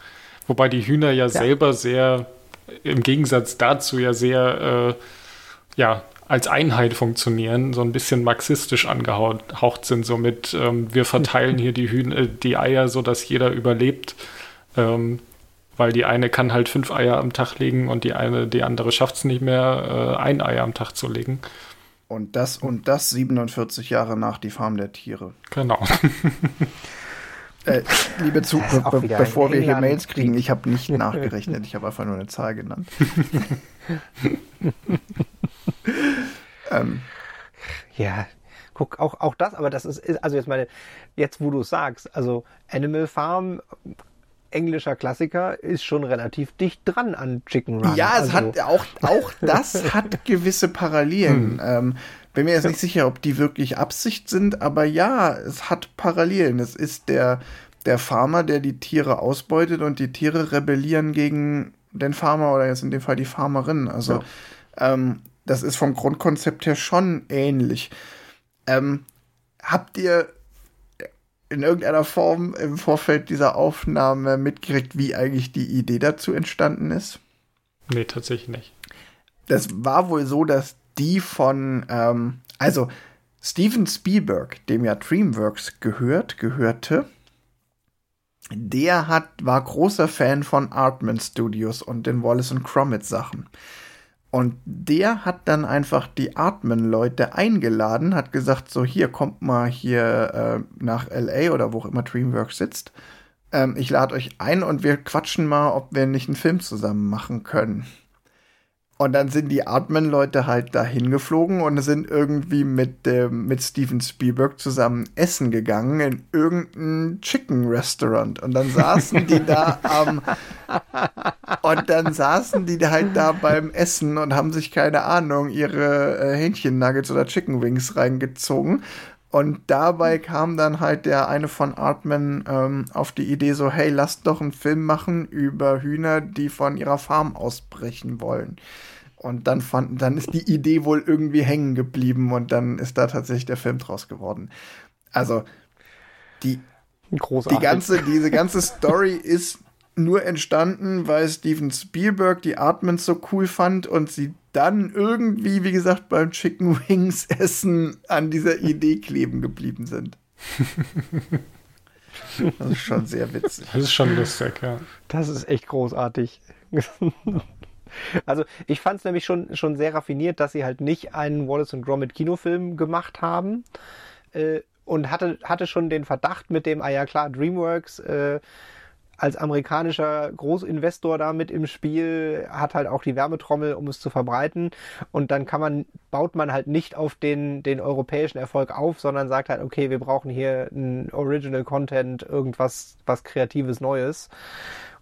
Wobei die Hühner ja, ja. selber sehr, im Gegensatz dazu ja sehr, äh, ja, als Einheit funktionieren, so ein bisschen marxistisch angehaucht sind, so mit, ähm, wir verteilen hier die Hühner, äh, die Eier, so dass jeder überlebt. Ähm, weil die eine kann halt fünf Eier am Tag legen und die eine, die andere schafft es nicht mehr, äh, ein Ei am Tag zu legen. Und das und das 47 Jahre nach die Farm der Tiere. Genau. äh, liebe Zuhörer, be bevor wir hier Mails kriegen, ich habe nicht nachgerechnet, ich habe einfach nur eine Zahl genannt. ähm. Ja, guck, auch, auch das, aber das ist, also jetzt meine, jetzt wo du es sagst, also Animal Farm englischer Klassiker ist schon relativ dicht dran an Chicken Run. Ja, es also. hat auch, auch das hat gewisse Parallelen. Hm. Ähm, bin mir jetzt nicht sicher, ob die wirklich Absicht sind, aber ja, es hat Parallelen. Es ist der, der Farmer, der die Tiere ausbeutet und die Tiere rebellieren gegen den Farmer oder jetzt in dem Fall die Farmerin. Also ja. ähm, das ist vom Grundkonzept her schon ähnlich. Ähm, habt ihr in irgendeiner Form im Vorfeld dieser Aufnahme mitgekriegt, wie eigentlich die Idee dazu entstanden ist? Nee, tatsächlich nicht. Das war wohl so, dass die von, ähm, also Steven Spielberg, dem ja DreamWorks gehört, gehörte, der hat, war großer Fan von Artman Studios und den Wallace und Gromit Sachen. Und der hat dann einfach die Artman-Leute eingeladen, hat gesagt, so hier, kommt mal hier äh, nach LA oder wo auch immer DreamWorks sitzt. Ähm, ich lade euch ein und wir quatschen mal, ob wir nicht einen Film zusammen machen können. Und dann sind die Artman-Leute halt dahin geflogen und sind irgendwie mit, ähm, mit Steven Spielberg zusammen essen gegangen in irgendein Chicken-Restaurant. Und dann saßen die da am. und dann saßen die halt da beim Essen und haben sich, keine Ahnung, ihre äh, Hähnchen-Nuggets oder Chicken Wings reingezogen. Und dabei kam dann halt der eine von Artman ähm, auf die Idee so, hey, lasst doch einen Film machen über Hühner, die von ihrer Farm ausbrechen wollen. Und dann fanden, dann ist die Idee wohl irgendwie hängen geblieben und dann ist da tatsächlich der Film draus geworden. Also, die Großartig. Die ganze, diese ganze Story ist nur entstanden, weil Steven Spielberg die Artments so cool fand und sie dann irgendwie, wie gesagt, beim Chicken Wings Essen an dieser Idee kleben geblieben sind. das ist schon sehr witzig. Das ist schon lustig, ja. Das ist echt großartig. Also ich fand es nämlich schon, schon sehr raffiniert, dass sie halt nicht einen Wallace und Gromit Kinofilm gemacht haben äh, und hatte, hatte schon den Verdacht mit dem, ah ja klar, DreamWorks äh, als amerikanischer Großinvestor da mit im Spiel, hat halt auch die Wärmetrommel, um es zu verbreiten. Und dann kann man, baut man halt nicht auf den, den europäischen Erfolg auf, sondern sagt halt, okay, wir brauchen hier ein Original Content, irgendwas, was Kreatives Neues.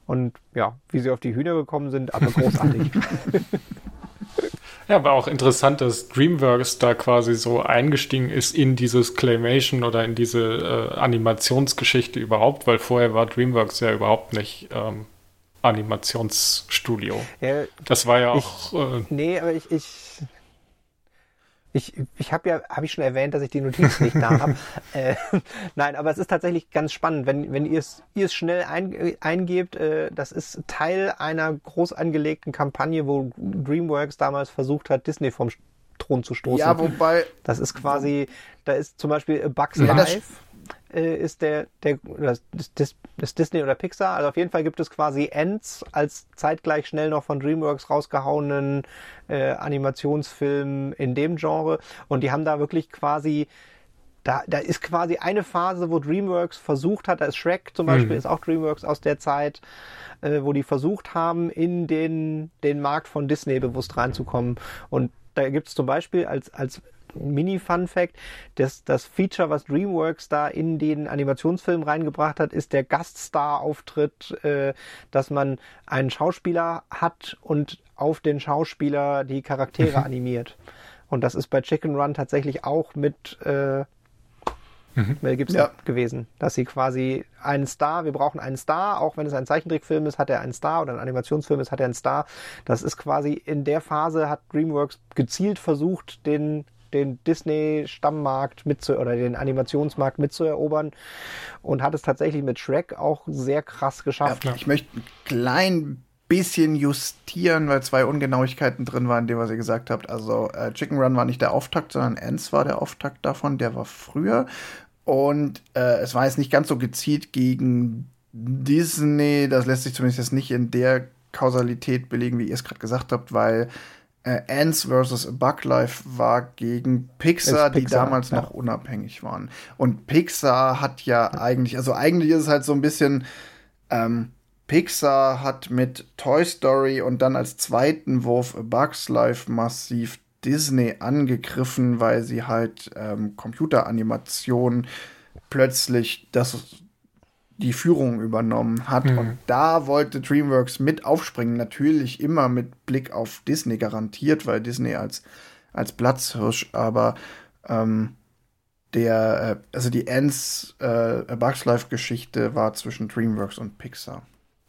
Und ja, wie sie auf die Hühner gekommen sind, aber großartig. Ja, aber auch interessant, dass DreamWorks da quasi so eingestiegen ist in dieses Claymation oder in diese äh, Animationsgeschichte überhaupt, weil vorher war DreamWorks ja überhaupt nicht ähm, Animationsstudio. Ja, das war ja ich, auch. Äh, nee, aber ich, ich ich, ich habe ja, habe ich schon erwähnt, dass ich die Notiz nicht da habe. Äh, nein, aber es ist tatsächlich ganz spannend, wenn, wenn ihr es ihr es schnell ein, eingebt. Äh, das ist Teil einer groß angelegten Kampagne, wo DreamWorks damals versucht hat, Disney vom Thron zu stoßen. Ja, wobei. Das ist quasi, da ist zum Beispiel Bugs ja, Life äh, ist der, der das, das, das, Disney oder Pixar. Also auf jeden Fall gibt es quasi Ends als zeitgleich schnell noch von DreamWorks rausgehauenen äh, Animationsfilm in dem Genre. Und die haben da wirklich quasi da, da ist quasi eine Phase, wo DreamWorks versucht hat, da ist Shrek zum Beispiel, mhm. ist auch DreamWorks aus der Zeit, äh, wo die versucht haben, in den, den Markt von Disney bewusst reinzukommen. Und da gibt es zum Beispiel als, als Mini-Fun-Fact, das, das Feature, was DreamWorks da in den Animationsfilm reingebracht hat, ist der Gaststar-Auftritt, äh, dass man einen Schauspieler hat und auf den Schauspieler die Charaktere animiert. Und das ist bei Chicken Run tatsächlich auch mit äh, mhm. Mel Gibson ja. gewesen, dass sie quasi einen Star, wir brauchen einen Star, auch wenn es ein Zeichentrickfilm ist, hat er einen Star oder ein Animationsfilm ist, hat er einen Star. Das ist quasi in der Phase hat DreamWorks gezielt versucht, den den Disney-Stammmarkt mitzu oder den Animationsmarkt mitzuerobern und hat es tatsächlich mit Shrek auch sehr krass geschafft. Ja, ich möchte ein klein bisschen justieren, weil zwei Ungenauigkeiten drin waren, dem was ihr gesagt habt. Also äh, Chicken Run war nicht der Auftakt, sondern Ants war der Auftakt davon, der war früher. Und äh, es war jetzt nicht ganz so gezielt gegen Disney, das lässt sich zumindest jetzt nicht in der Kausalität belegen, wie ihr es gerade gesagt habt, weil äh, Ants vs. Bug Life war gegen Pixar, Pixar die damals ja. noch unabhängig waren. Und Pixar hat ja eigentlich, also eigentlich ist es halt so ein bisschen, ähm, Pixar hat mit Toy Story und dann als zweiten Wurf A Bugs Life massiv Disney angegriffen, weil sie halt ähm, Computeranimation plötzlich das die Führung übernommen hat. Mhm. Und da wollte DreamWorks mit aufspringen. Natürlich immer mit Blick auf Disney garantiert, weil Disney als, als Platzhirsch, aber ähm, der, äh, also die Ends äh, Bugs Life Geschichte war zwischen DreamWorks und Pixar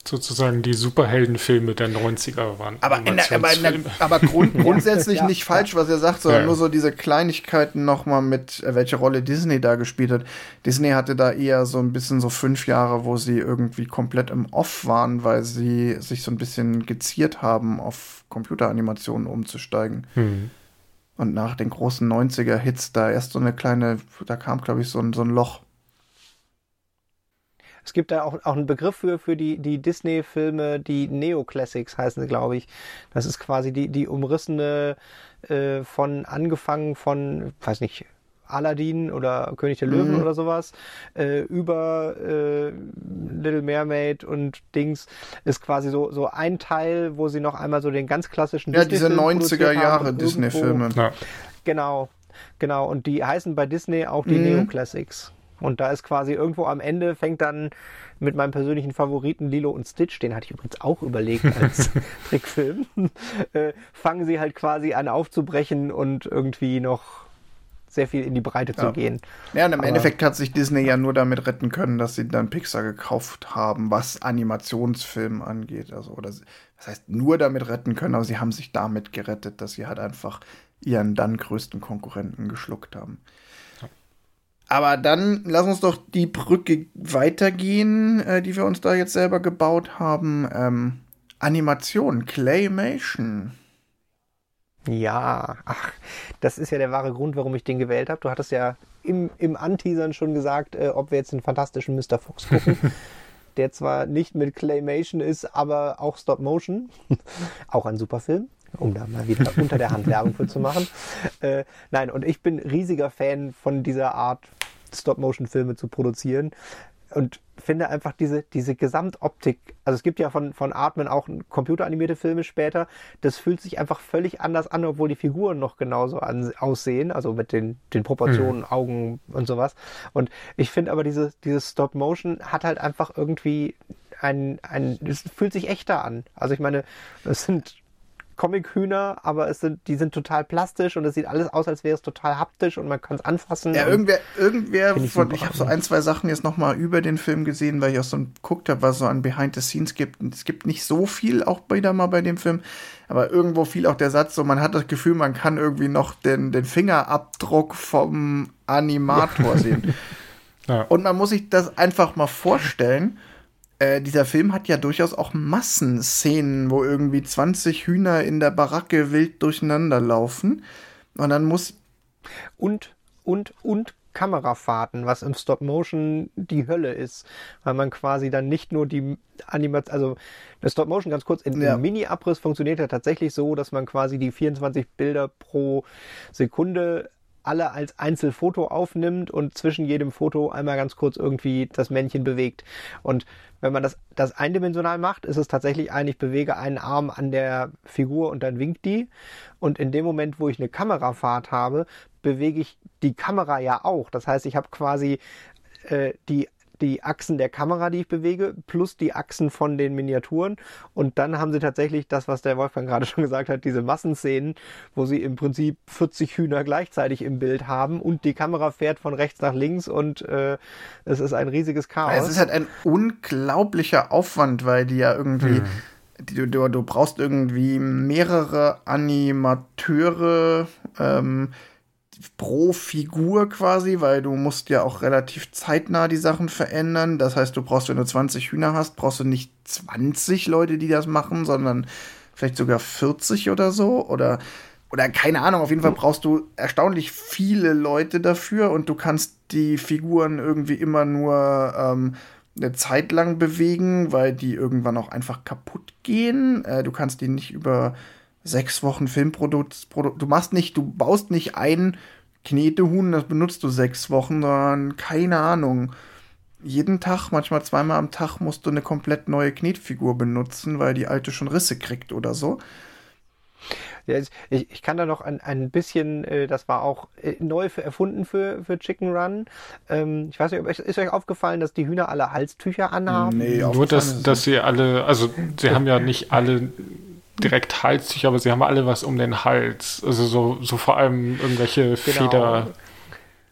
sozusagen die Superheldenfilme der 90er waren. Aber, in der, aber, in der, aber grund, grundsätzlich ja, nicht falsch, was er sagt, sondern ja. nur so diese Kleinigkeiten nochmal mit, äh, welche Rolle Disney da gespielt hat. Disney hatte da eher so ein bisschen so fünf Jahre, wo sie irgendwie komplett im Off waren, weil sie sich so ein bisschen geziert haben, auf Computeranimationen umzusteigen. Mhm. Und nach den großen 90er-Hits da erst so eine kleine, da kam, glaube ich, so ein, so ein Loch. Es gibt da auch, auch einen Begriff für, für die, die Disney-Filme, die Neoclassics heißen sie, glaube ich. Das ist quasi die, die umrissene äh, von angefangen von, weiß nicht, Aladdin oder König der Löwen mhm. oder sowas, äh, über äh, Little Mermaid und Dings ist quasi so, so ein Teil, wo sie noch einmal so den ganz klassischen Ja, diese 90er Jahre Disney-Filme. Ja. Genau, genau. Und die heißen bei Disney auch die mhm. Neo-Classics. Und da ist quasi irgendwo am Ende fängt dann mit meinem persönlichen Favoriten Lilo und Stitch, den hatte ich übrigens auch überlegt als Trickfilm, äh, fangen sie halt quasi an aufzubrechen und irgendwie noch sehr viel in die Breite ja. zu gehen. Ja, und im Aber Endeffekt hat sich Disney ja nur damit retten können, dass sie dann Pixar gekauft haben, was Animationsfilm angeht. Also, oder das heißt nur damit retten können, aber sie haben sich damit gerettet, dass sie halt einfach ihren dann größten Konkurrenten geschluckt haben. Aber dann lass uns doch die Brücke weitergehen, äh, die wir uns da jetzt selber gebaut haben. Ähm, Animation, Claymation. Ja, ach, das ist ja der wahre Grund, warum ich den gewählt habe. Du hattest ja im, im Anteasern schon gesagt, äh, ob wir jetzt den fantastischen Mr. Fox gucken. der zwar nicht mit Claymation ist, aber auch Stop Motion. auch ein super Film, um da mal wieder unter der Hand Werbung für zu machen. Äh, nein, und ich bin riesiger Fan von dieser Art, Stop Motion Filme zu produzieren und finde einfach diese, diese Gesamtoptik, also es gibt ja von, von Atmen auch computeranimierte Filme später, das fühlt sich einfach völlig anders an, obwohl die Figuren noch genauso an, aussehen, also mit den, den Proportionen, mhm. Augen und sowas. Und ich finde aber diese, dieses Stop-Motion hat halt einfach irgendwie ein, ein, es fühlt sich echter an. Also ich meine, es sind Comic-Hühner, aber es sind, die sind total plastisch und es sieht alles aus, als wäre es total haptisch und man kann es anfassen. Ja, irgendwer, irgendwer ich von, ich habe so ein, zwei Sachen jetzt nochmal über den Film gesehen, weil ich auch so geguckt habe, was so an Behind the Scenes gibt. Und es gibt nicht so viel auch wieder mal bei dem Film, aber irgendwo fiel auch der Satz so, man hat das Gefühl, man kann irgendwie noch den, den Fingerabdruck vom Animator sehen. Ja. Und man muss sich das einfach mal vorstellen äh, dieser Film hat ja durchaus auch Massenszenen, wo irgendwie 20 Hühner in der Baracke wild durcheinander laufen. Und dann muss. Und, und, und Kamerafahrten, was im Stop Motion die Hölle ist, weil man quasi dann nicht nur die Animation, also der Stop Motion ganz kurz, in, ja. im Mini-Abriss funktioniert ja tatsächlich so, dass man quasi die 24 Bilder pro Sekunde alle als Einzelfoto aufnimmt und zwischen jedem Foto einmal ganz kurz irgendwie das Männchen bewegt. Und wenn man das, das eindimensional macht, ist es tatsächlich ein, ich bewege einen Arm an der Figur und dann winkt die. Und in dem Moment, wo ich eine Kamerafahrt habe, bewege ich die Kamera ja auch. Das heißt, ich habe quasi äh, die die Achsen der Kamera, die ich bewege, plus die Achsen von den Miniaturen. Und dann haben sie tatsächlich das, was der Wolfgang gerade schon gesagt hat, diese Massenszenen, wo sie im Prinzip 40 Hühner gleichzeitig im Bild haben und die Kamera fährt von rechts nach links und äh, es ist ein riesiges Chaos. Es ist halt ein unglaublicher Aufwand, weil die ja irgendwie. Hm. Du, du, du brauchst irgendwie mehrere Animateure, ähm, pro Figur quasi, weil du musst ja auch relativ zeitnah die Sachen verändern. Das heißt, du brauchst, wenn du 20 Hühner hast, brauchst du nicht 20 Leute, die das machen, sondern vielleicht sogar 40 oder so oder oder keine Ahnung, auf jeden Fall brauchst du erstaunlich viele Leute dafür und du kannst die Figuren irgendwie immer nur ähm, eine Zeit lang bewegen, weil die irgendwann auch einfach kaputt gehen. Äh, du kannst die nicht über sechs Wochen Filmprodukt, du machst nicht, du baust nicht ein Knetehuhn, das benutzt du sechs Wochen, sondern keine Ahnung. Jeden Tag, manchmal zweimal am Tag, musst du eine komplett neue Knetfigur benutzen, weil die alte schon Risse kriegt oder so. Ja, ich, ich kann da noch ein, ein bisschen, äh, das war auch äh, neu für, erfunden für, für Chicken Run. Ähm, ich weiß nicht, ist euch aufgefallen, dass die Hühner alle Halstücher anhaben? Nee, nur dass, dass sie alle, also sie haben ja nicht alle direkt halsig, aber sie haben alle was um den Hals. Also so, so vor allem irgendwelche genau.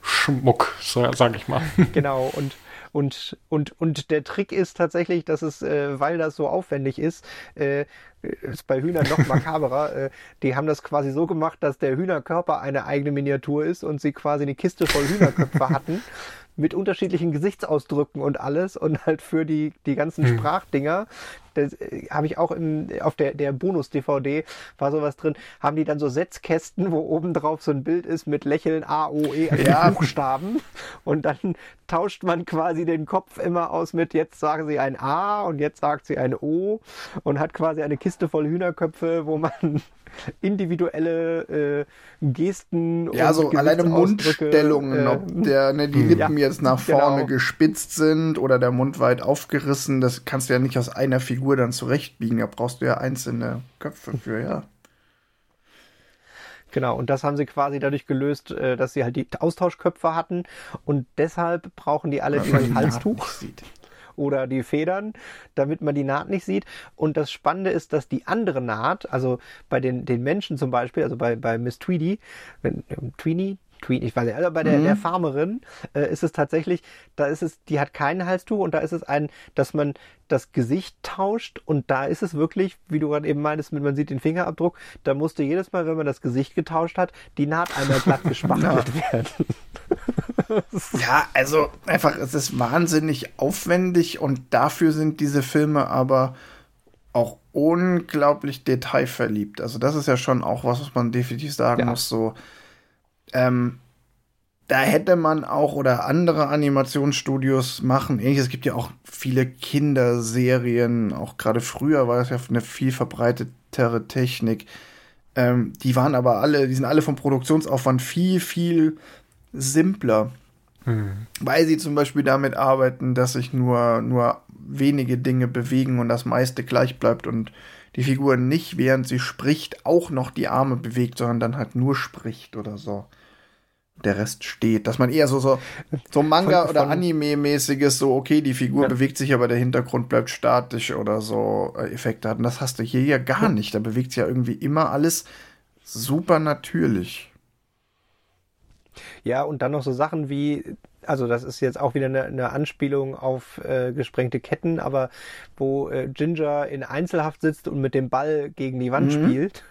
Federschmuck, so, sag ich mal. Genau, und und, und, und der Trick ist tatsächlich, dass es, äh, weil das so aufwendig ist, äh, ist bei Hühnern noch makaberer. äh, die haben das quasi so gemacht, dass der Hühnerkörper eine eigene Miniatur ist und sie quasi eine Kiste voll Hühnerköpfe hatten mit unterschiedlichen Gesichtsausdrücken und alles und halt für die, die ganzen hm. Sprachdinger das äh, habe ich auch im, auf der, der Bonus-DVD war sowas drin, haben die dann so Setzkästen, wo oben drauf so ein Bild ist mit Lächeln A, O, E, also ja. Buchstaben. Und dann tauscht man quasi den Kopf immer aus mit, jetzt sagen sie ein A und jetzt sagt sie ein O und hat quasi eine Kiste voll Hühnerköpfe, wo man individuelle äh, Gesten ja, und so alleine Mundstellungen, äh, ob der, ne, die Lippen ja, jetzt nach vorne genau. gespitzt sind oder der Mund weit aufgerissen, das kannst du ja nicht aus einer Figur Figur dann zurechtbiegen. Da brauchst du ja einzelne Köpfe für, ja. Genau, und das haben sie quasi dadurch gelöst, äh, dass sie halt die Austauschköpfe hatten und deshalb brauchen die alle dieses Halstuch oder die Federn, damit man die Naht nicht sieht. Und das Spannende ist, dass die andere Naht, also bei den, den Menschen zum Beispiel, also bei, bei Miss Tweedy, wenn, Tweeny, Tweet, ich weiß nicht, also bei der, mhm. der Farmerin äh, ist es tatsächlich, da ist es, die hat kein Halstuch und da ist es ein, dass man das Gesicht tauscht und da ist es wirklich, wie du gerade eben meintest, man sieht den Fingerabdruck, da musste jedes Mal, wenn man das Gesicht getauscht hat, die Naht einmal glatt gespachtelt werden. ja, also einfach, es ist wahnsinnig aufwendig und dafür sind diese Filme aber auch unglaublich detailverliebt. Also das ist ja schon auch was, was man definitiv sagen ja. muss. So, ähm, da hätte man auch oder andere Animationsstudios machen. Es gibt ja auch viele Kinderserien, auch gerade früher war das ja eine viel verbreitetere Technik. Ähm, die waren aber alle, die sind alle vom Produktionsaufwand viel, viel simpler. Hm. Weil sie zum Beispiel damit arbeiten, dass sich nur, nur wenige Dinge bewegen und das meiste gleich bleibt und die Figur nicht, während sie spricht, auch noch die Arme bewegt, sondern dann halt nur spricht oder so. Der Rest steht. Dass man eher so, so, so Manga- von, oder Anime-mäßiges, so, okay, die Figur ja. bewegt sich, aber der Hintergrund bleibt statisch oder so äh, Effekte hat. Und das hast du hier ja gar nicht. Da bewegt sich ja irgendwie immer alles super natürlich. Ja, und dann noch so Sachen wie, also das ist jetzt auch wieder eine, eine Anspielung auf äh, gesprengte Ketten, aber wo äh, Ginger in Einzelhaft sitzt und mit dem Ball gegen die Wand mhm. spielt.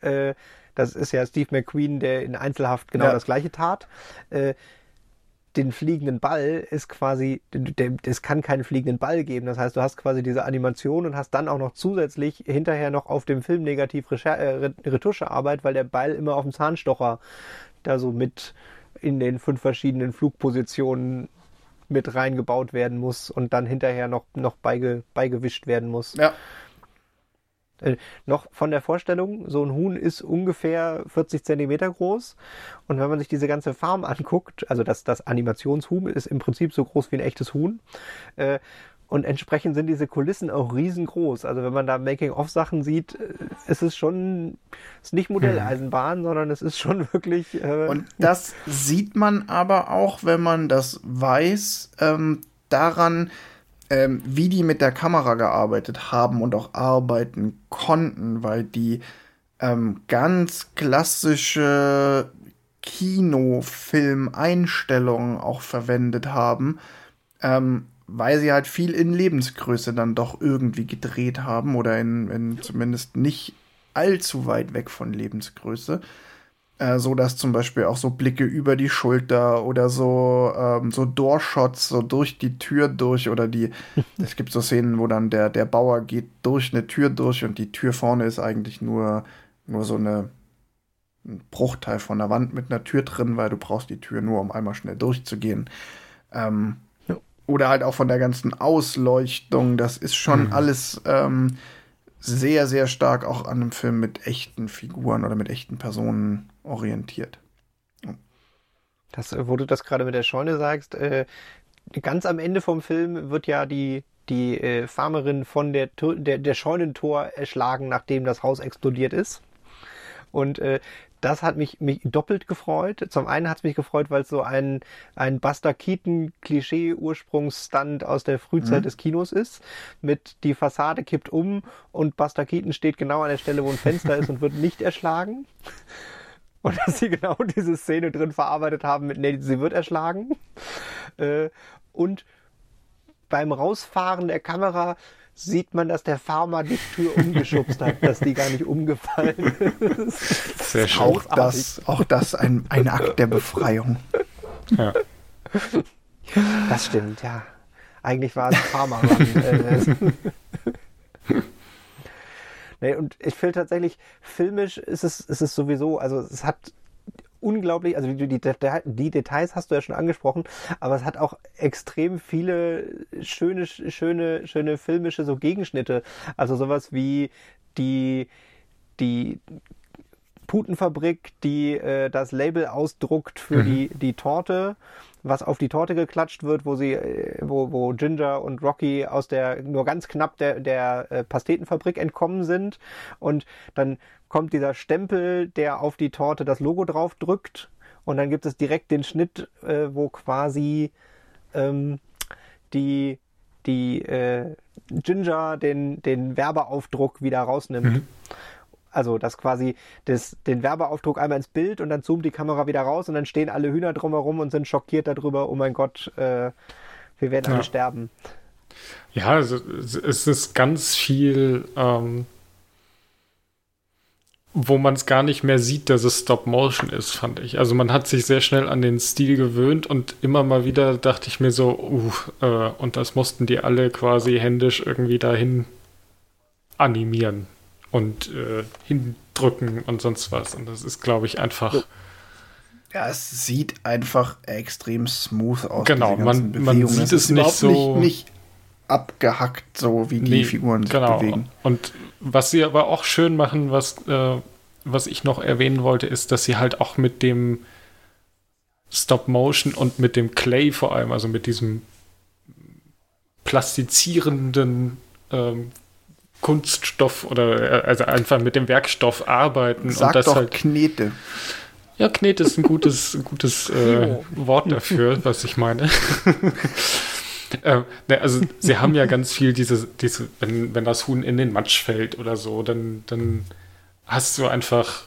Äh, das ist ja Steve McQueen, der in Einzelhaft genau ja. das gleiche tat. Äh, den fliegenden Ball ist quasi, es kann keinen fliegenden Ball geben. Das heißt, du hast quasi diese Animation und hast dann auch noch zusätzlich hinterher noch auf dem Film negativ äh, Retuschearbeit, weil der Ball immer auf dem Zahnstocher da so mit in den fünf verschiedenen Flugpositionen mit reingebaut werden muss und dann hinterher noch, noch beige, beigewischt werden muss. Ja. Äh, noch von der Vorstellung, so ein Huhn ist ungefähr 40 Zentimeter groß. Und wenn man sich diese ganze Farm anguckt, also das, das Animationshuhn ist im Prinzip so groß wie ein echtes Huhn. Äh, und entsprechend sind diese Kulissen auch riesengroß. Also wenn man da Making-of-Sachen sieht, äh, ist es schon, ist nicht Modelleisenbahn, hm. sondern es ist schon wirklich. Äh und das sieht man aber auch, wenn man das weiß, ähm, daran, ähm, wie die mit der Kamera gearbeitet haben und auch arbeiten konnten, weil die ähm, ganz klassische Kinofilm-Einstellungen auch verwendet haben. Ähm, weil sie halt viel in Lebensgröße dann doch irgendwie gedreht haben oder in, in zumindest nicht allzu weit weg von Lebensgröße. Äh, so dass zum Beispiel auch so Blicke über die Schulter oder so, ähm, so Doorshots so durch die Tür durch oder die, es gibt so Szenen, wo dann der, der Bauer geht durch eine Tür durch und die Tür vorne ist eigentlich nur, nur so eine, ein Bruchteil von der Wand mit einer Tür drin, weil du brauchst die Tür nur, um einmal schnell durchzugehen. Ähm, oder halt auch von der ganzen Ausleuchtung. Das ist schon mhm. alles ähm, sehr, sehr stark auch an einem Film mit echten Figuren oder mit echten Personen orientiert. Das, äh, wo du das gerade mit der Scheune sagst, äh, ganz am Ende vom Film wird ja die, die äh, Farmerin von der, der, der Scheunentor erschlagen, nachdem das Haus explodiert ist. Und äh, das hat mich, mich doppelt gefreut. Zum einen hat es mich gefreut, weil es so ein, ein Buster Keaton-Klischee-Ursprungsstand aus der Frühzeit mhm. des Kinos ist. Mit die Fassade kippt um und Buster Keaton steht genau an der Stelle, wo ein Fenster ist und wird nicht erschlagen. Und dass sie genau diese Szene drin verarbeitet haben mit, nee, sie wird erschlagen. Äh, und beim Rausfahren der Kamera sieht man, dass der Farmer die Tür umgeschubst hat, dass die gar nicht umgefallen ist. Sehr schön. Auch das, auch das ein, ein Akt der Befreiung. Ja. Das stimmt, ja. Eigentlich war es Farmer. Äh, nee, und ich finde tatsächlich, filmisch ist es, ist es sowieso, also es hat unglaublich, also die, die, die, Details hast du ja schon angesprochen, aber es hat auch extrem viele schöne, schöne, schöne filmische so Gegenschnitte. Also sowas wie die, die Putenfabrik, die äh, das Label ausdruckt für mhm. die, die Torte was auf die Torte geklatscht wird, wo sie, äh, wo, wo Ginger und Rocky aus der nur ganz knapp der, der äh, Pastetenfabrik entkommen sind. Und dann kommt dieser Stempel, der auf die Torte das Logo drauf drückt. Und dann gibt es direkt den Schnitt, äh, wo quasi ähm, die, die äh, Ginger den, den Werbeaufdruck wieder rausnimmt. Mhm. Also, dass quasi das, den Werbeaufdruck einmal ins Bild und dann zoomt die Kamera wieder raus und dann stehen alle Hühner drumherum und sind schockiert darüber, oh mein Gott, äh, wir werden ja. alle sterben. Ja, also es ist ganz viel ähm, wo man es gar nicht mehr sieht, dass es Stop Motion ist, fand ich. Also man hat sich sehr schnell an den Stil gewöhnt und immer mal wieder dachte ich mir so, uh, äh, und das mussten die alle quasi händisch irgendwie dahin animieren und äh, hindrücken und sonst was. Und das ist, glaube ich, einfach. Ja, es sieht einfach extrem smooth aus. Genau, man, man sieht es nicht so. Nicht, nicht abgehackt, so wie die nee, Figuren sich genau. bewegen. Und was sie aber auch schön machen, was, äh, was ich noch erwähnen wollte, ist, dass sie halt auch mit dem Stop Motion und mit dem Clay vor allem, also mit diesem plastizierenden ähm, Kunststoff oder äh, also einfach mit dem Werkstoff arbeiten Sag und das doch halt Knete. Ja, Knete ist ein gutes, gutes äh, Wort dafür, was ich meine. äh, ne, also sie haben ja ganz viel diese, diese wenn, wenn das Huhn in den Matsch fällt oder so, dann, dann hast du einfach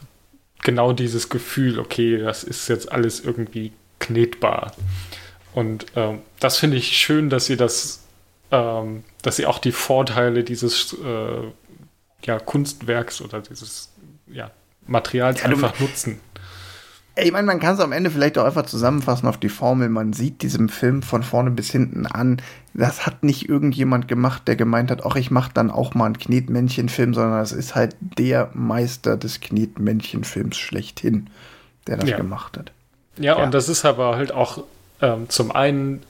genau dieses Gefühl, okay, das ist jetzt alles irgendwie knetbar. Und ähm, das finde ich schön, dass sie das ähm, dass sie auch die Vorteile dieses äh, ja, Kunstwerks oder dieses ja, Materials ja, einfach nutzen. Ich meine, man kann es am Ende vielleicht auch einfach zusammenfassen auf die Formel. Man sieht diesem Film von vorne bis hinten an. Das hat nicht irgendjemand gemacht, der gemeint hat, ach, ich mache dann auch mal einen Knetmännchenfilm, sondern es ist halt der Meister des Knetmännchenfilms schlechthin, der das ja. gemacht hat. Ja, ja, und das ist aber halt auch ähm, zum einen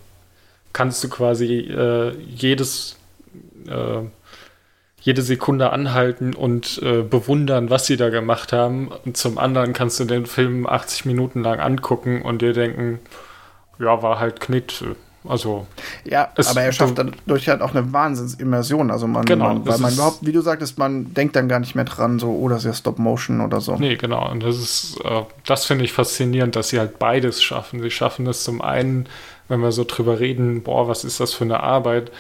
kannst du quasi äh, jedes, äh, jede Sekunde anhalten und äh, bewundern, was sie da gemacht haben. Und zum anderen kannst du den Film 80 Minuten lang angucken und dir denken, ja, war halt Knitt. Also, ja, aber er schafft dadurch halt auch eine Wahnsinnsimmersion. Also man, genau, man weil man überhaupt, wie du sagtest, man denkt dann gar nicht mehr dran, so, oh, das ist ja Stop Motion oder so. Nee, genau. Und das ist, äh, das finde ich faszinierend, dass sie halt beides schaffen. Sie schaffen es zum einen, wenn wir so drüber reden, boah, was ist das für eine Arbeit?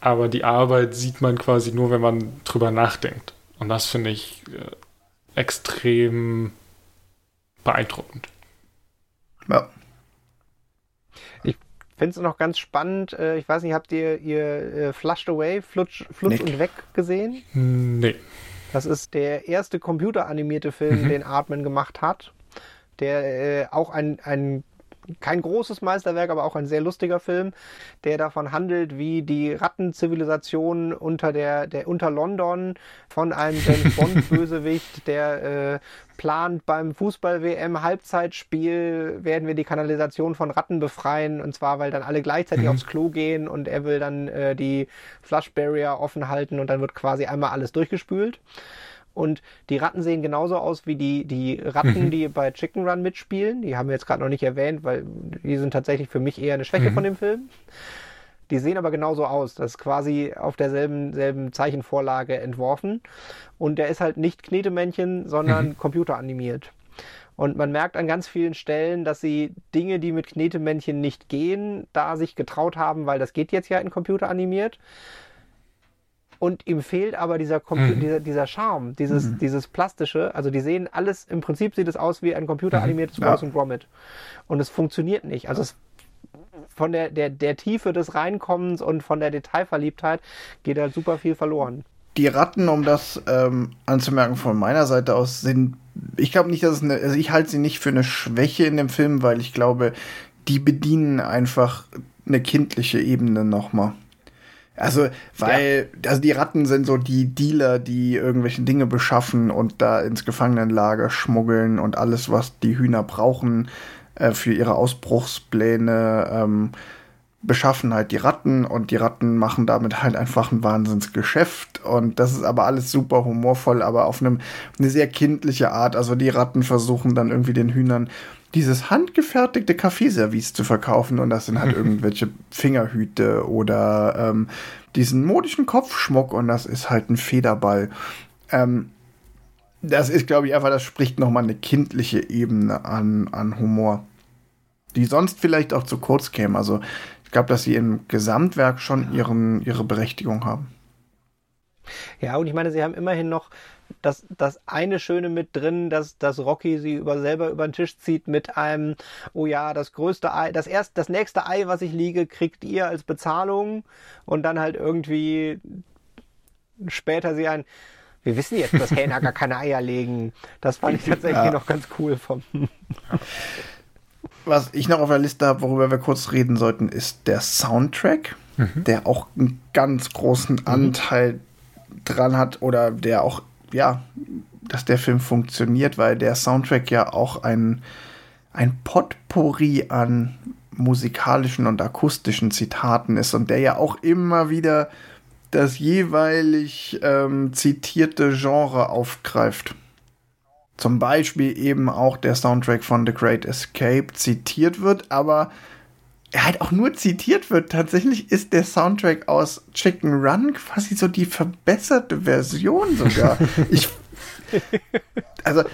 Aber die Arbeit sieht man quasi nur, wenn man drüber nachdenkt. Und das finde ich äh, extrem beeindruckend. Ja. Ich finde es noch ganz spannend. Äh, ich weiß nicht, habt ihr ihr äh, Flushed Away, Flutsch, Flutsch und Weg gesehen? Nee. Das ist der erste computeranimierte Film, mhm. den Artman gemacht hat der äh, auch ein, ein kein großes Meisterwerk, aber auch ein sehr lustiger Film, der davon handelt, wie die Rattenzivilisation unter der, der unter London von einem James Bond Bösewicht, der äh, plant beim Fußball WM Halbzeitspiel werden wir die Kanalisation von Ratten befreien und zwar weil dann alle gleichzeitig mhm. aufs Klo gehen und er will dann äh, die Flush Barrier offen halten und dann wird quasi einmal alles durchgespült. Und die Ratten sehen genauso aus wie die, die Ratten, mhm. die bei Chicken Run mitspielen. Die haben wir jetzt gerade noch nicht erwähnt, weil die sind tatsächlich für mich eher eine Schwäche mhm. von dem Film. Die sehen aber genauso aus. Das ist quasi auf derselben selben Zeichenvorlage entworfen. Und der ist halt nicht Knetemännchen, sondern mhm. computeranimiert. Und man merkt an ganz vielen Stellen, dass sie Dinge, die mit Knetemännchen nicht gehen, da sich getraut haben, weil das geht jetzt ja in Computer animiert und ihm fehlt aber dieser, mhm. dieser, dieser Charme, dieses, mhm. dieses Plastische. Also die sehen alles, im Prinzip sieht es aus wie ein computeranimiertes mhm. Wallace und Gromit. Und es funktioniert nicht. Also es, von der, der, der Tiefe des Reinkommens und von der Detailverliebtheit geht halt super viel verloren. Die Ratten, um das ähm, anzumerken von meiner Seite aus, sind, ich glaube nicht, dass es eine, also ich halte sie nicht für eine Schwäche in dem Film, weil ich glaube, die bedienen einfach eine kindliche Ebene nochmal. Also, weil, ja. also die Ratten sind so die Dealer, die irgendwelche Dinge beschaffen und da ins Gefangenenlager schmuggeln und alles, was die Hühner brauchen äh, für ihre Ausbruchspläne, ähm, beschaffen halt die Ratten und die Ratten machen damit halt einfach ein Wahnsinnsgeschäft und das ist aber alles super humorvoll, aber auf einem, eine sehr kindliche Art. Also die Ratten versuchen dann irgendwie den Hühnern dieses handgefertigte Kaffeeservice zu verkaufen und das sind halt irgendwelche Fingerhüte oder ähm, diesen modischen Kopfschmuck und das ist halt ein Federball. Ähm, das ist, glaube ich, einfach, das spricht nochmal eine kindliche Ebene an, an Humor, die sonst vielleicht auch zu kurz käme. Also ich glaube, dass sie im Gesamtwerk schon ihren, ihre Berechtigung haben. Ja, und ich meine, sie haben immerhin noch das, das eine Schöne mit drin, dass, dass Rocky sie über, selber über den Tisch zieht mit einem, oh ja, das größte Ei, das erst, das nächste Ei, was ich liege, kriegt ihr als Bezahlung und dann halt irgendwie später sie ein, wir wissen jetzt, dass Hähner gar keine Eier legen. Das fand ich tatsächlich ja. noch ganz cool vom. Was ich noch auf der Liste habe, worüber wir kurz reden sollten, ist der Soundtrack, mhm. der auch einen ganz großen mhm. Anteil mhm. dran hat oder der auch, ja, dass der Film funktioniert, weil der Soundtrack ja auch ein, ein Potpourri an musikalischen und akustischen Zitaten ist und der ja auch immer wieder das jeweilig ähm, zitierte Genre aufgreift. Zum Beispiel eben auch der Soundtrack von The Great Escape zitiert wird, aber er halt auch nur zitiert wird. Tatsächlich ist der Soundtrack aus Chicken Run quasi so die verbesserte Version sogar. ich, also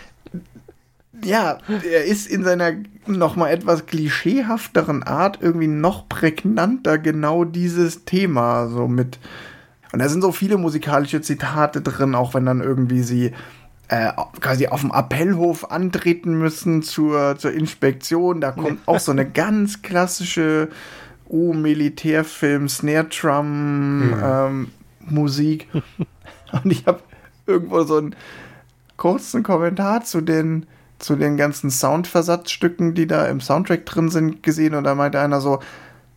ja, er ist in seiner noch mal etwas klischeehafteren Art irgendwie noch prägnanter genau dieses Thema so mit und da sind so viele musikalische Zitate drin, auch wenn dann irgendwie sie äh, quasi auf dem Appellhof antreten müssen zur, zur Inspektion. Da kommt auch so eine ganz klassische U-Militärfilm, Snare Drum mhm. ähm, Musik. Und ich habe irgendwo so einen kurzen Kommentar zu den zu den ganzen Soundversatzstücken, die da im Soundtrack drin sind, gesehen und da meinte einer so,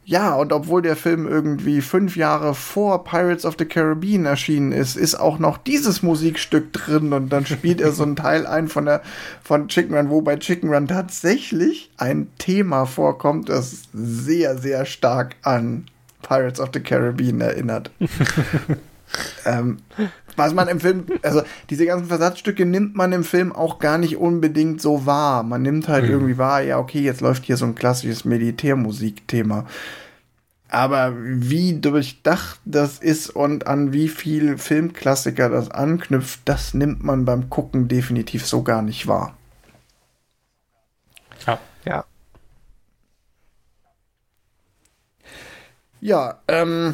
ja, und obwohl der Film irgendwie fünf Jahre vor Pirates of the Caribbean erschienen ist, ist auch noch dieses Musikstück drin und dann spielt er so ein Teil ein von der von Chicken Run, wo bei Chicken Run tatsächlich ein Thema vorkommt, das sehr, sehr stark an Pirates of the Caribbean erinnert. ähm, was man im Film, also diese ganzen Versatzstücke nimmt man im Film auch gar nicht unbedingt so wahr. Man nimmt halt mhm. irgendwie wahr, ja, okay, jetzt läuft hier so ein klassisches Militärmusikthema. Aber wie durchdacht das ist und an wie viel Filmklassiker das anknüpft, das nimmt man beim Gucken definitiv so gar nicht wahr. Ja. Ja. Ja, ähm,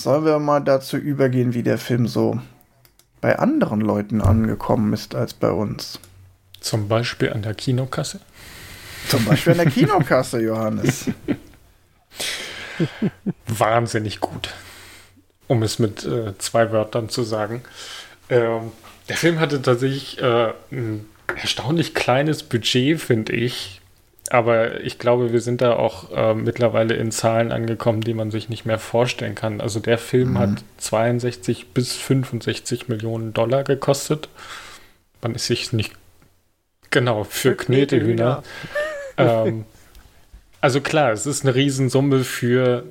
Sollen wir mal dazu übergehen, wie der Film so bei anderen Leuten angekommen ist als bei uns? Zum Beispiel an der Kinokasse? Zum Beispiel an der Kinokasse, Johannes. Wahnsinnig gut. Um es mit äh, zwei Wörtern zu sagen. Ähm, der Film hatte tatsächlich äh, ein erstaunlich kleines Budget, finde ich, aber ich glaube, wir sind da auch äh, mittlerweile in Zahlen angekommen, die man sich nicht mehr vorstellen kann. Also der Film mhm. hat 62 bis 65 Millionen Dollar gekostet. Man ist sich nicht genau für, für Knetehühner. ähm, also klar, es ist eine Riesensumme für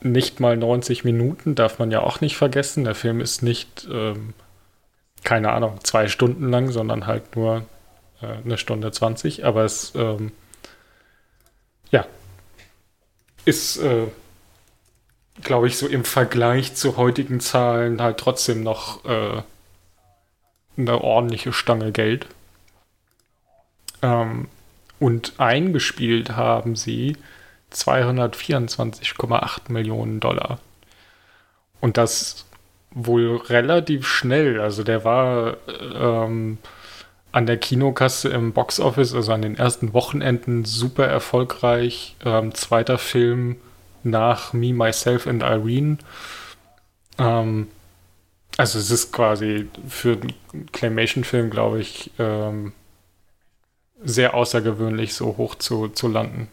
nicht mal 90 Minuten, darf man ja auch nicht vergessen. Der Film ist nicht, ähm, keine Ahnung, zwei Stunden lang, sondern halt nur äh, eine Stunde 20. Aber es ähm, ja, ist, äh, glaube ich, so im Vergleich zu heutigen Zahlen halt trotzdem noch äh, eine ordentliche Stange Geld. Ähm, und eingespielt haben sie 224,8 Millionen Dollar. Und das wohl relativ schnell. Also der war ähm, an der Kinokasse im Boxoffice, also an den ersten Wochenenden, super erfolgreich. Ähm, zweiter Film nach Me, Myself and Irene. Ähm, also es ist quasi für einen Claymation-Film, glaube ich, ähm, sehr außergewöhnlich, so hoch zu, zu landen.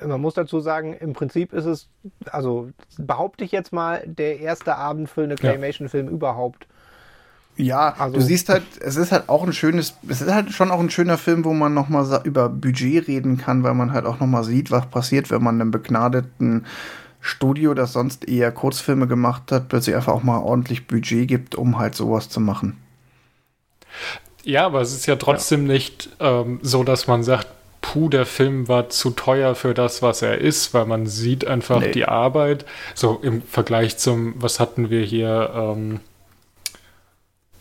Man muss dazu sagen, im Prinzip ist es, also behaupte ich jetzt mal, der erste Abend für eine Claymation-Film ja. überhaupt. Ja, also, du siehst halt, es ist halt auch ein schönes, es ist halt schon auch ein schöner Film, wo man nochmal über Budget reden kann, weil man halt auch nochmal sieht, was passiert, wenn man einem begnadeten Studio, das sonst eher Kurzfilme gemacht hat, plötzlich einfach auch mal ordentlich Budget gibt, um halt sowas zu machen. Ja, aber es ist ja trotzdem ja. nicht ähm, so, dass man sagt, puh, der Film war zu teuer für das, was er ist, weil man sieht einfach nee. die Arbeit. So im Vergleich zum, was hatten wir hier, ähm,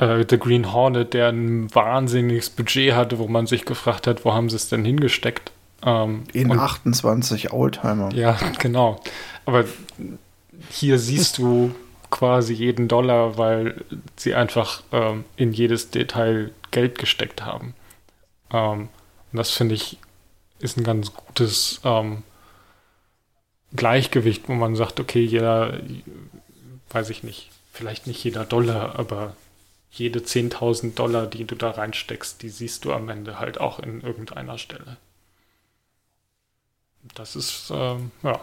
äh, The Green Hornet, der ein wahnsinniges Budget hatte, wo man sich gefragt hat, wo haben sie es denn hingesteckt? Ähm, In 28 Oldtimer. Ja, genau. Aber hier siehst du quasi jeden Dollar, weil sie einfach ähm, in jedes Detail Geld gesteckt haben. Ähm, und das finde ich ist ein ganz gutes ähm, Gleichgewicht, wo man sagt, okay, jeder, weiß ich nicht, vielleicht nicht jeder Dollar, aber jede 10.000 Dollar, die du da reinsteckst, die siehst du am Ende halt auch in irgendeiner Stelle. Das ist, ähm, ja.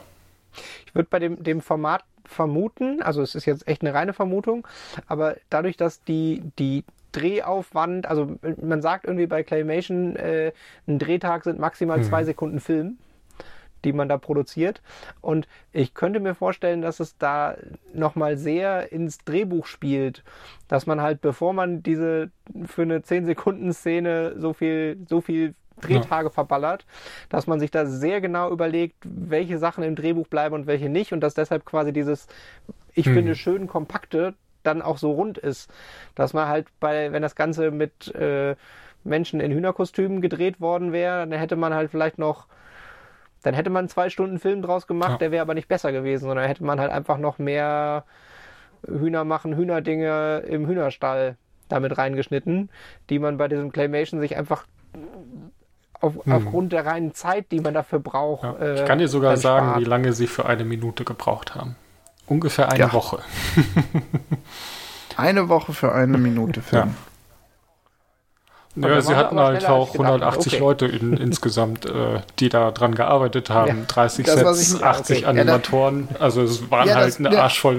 Ich würde bei dem, dem Format vermuten, also es ist jetzt echt eine reine Vermutung, aber dadurch, dass die, die Drehaufwand, also man sagt irgendwie bei Claymation, äh, ein Drehtag sind maximal hm. zwei Sekunden Film die man da produziert. Und ich könnte mir vorstellen, dass es da nochmal sehr ins Drehbuch spielt, dass man halt, bevor man diese für eine 10-Sekunden-Szene so viel, so viel Drehtage ja. verballert, dass man sich da sehr genau überlegt, welche Sachen im Drehbuch bleiben und welche nicht und dass deshalb quasi dieses, ich hm. finde, schön kompakte dann auch so rund ist. Dass man halt bei, wenn das Ganze mit äh, Menschen in Hühnerkostümen gedreht worden wäre, dann hätte man halt vielleicht noch dann hätte man zwei Stunden Film draus gemacht, ja. der wäre aber nicht besser gewesen, sondern hätte man halt einfach noch mehr Hühner machen, Hühnerdinge im Hühnerstall damit reingeschnitten, die man bei diesem Claymation sich einfach auf, hm. aufgrund der reinen Zeit, die man dafür braucht. Ja. Äh, ich kann dir sogar sagen, spart. wie lange sie für eine Minute gebraucht haben. Ungefähr eine ja. Woche. eine Woche für eine Minute Film. Ja, sie hatten halt auch 180 okay. Leute in, insgesamt, äh, die da dran gearbeitet haben. Ja, 30 Sets, 80 okay. Animatoren. Ja, also es waren ja, halt das, eine Arschvoll.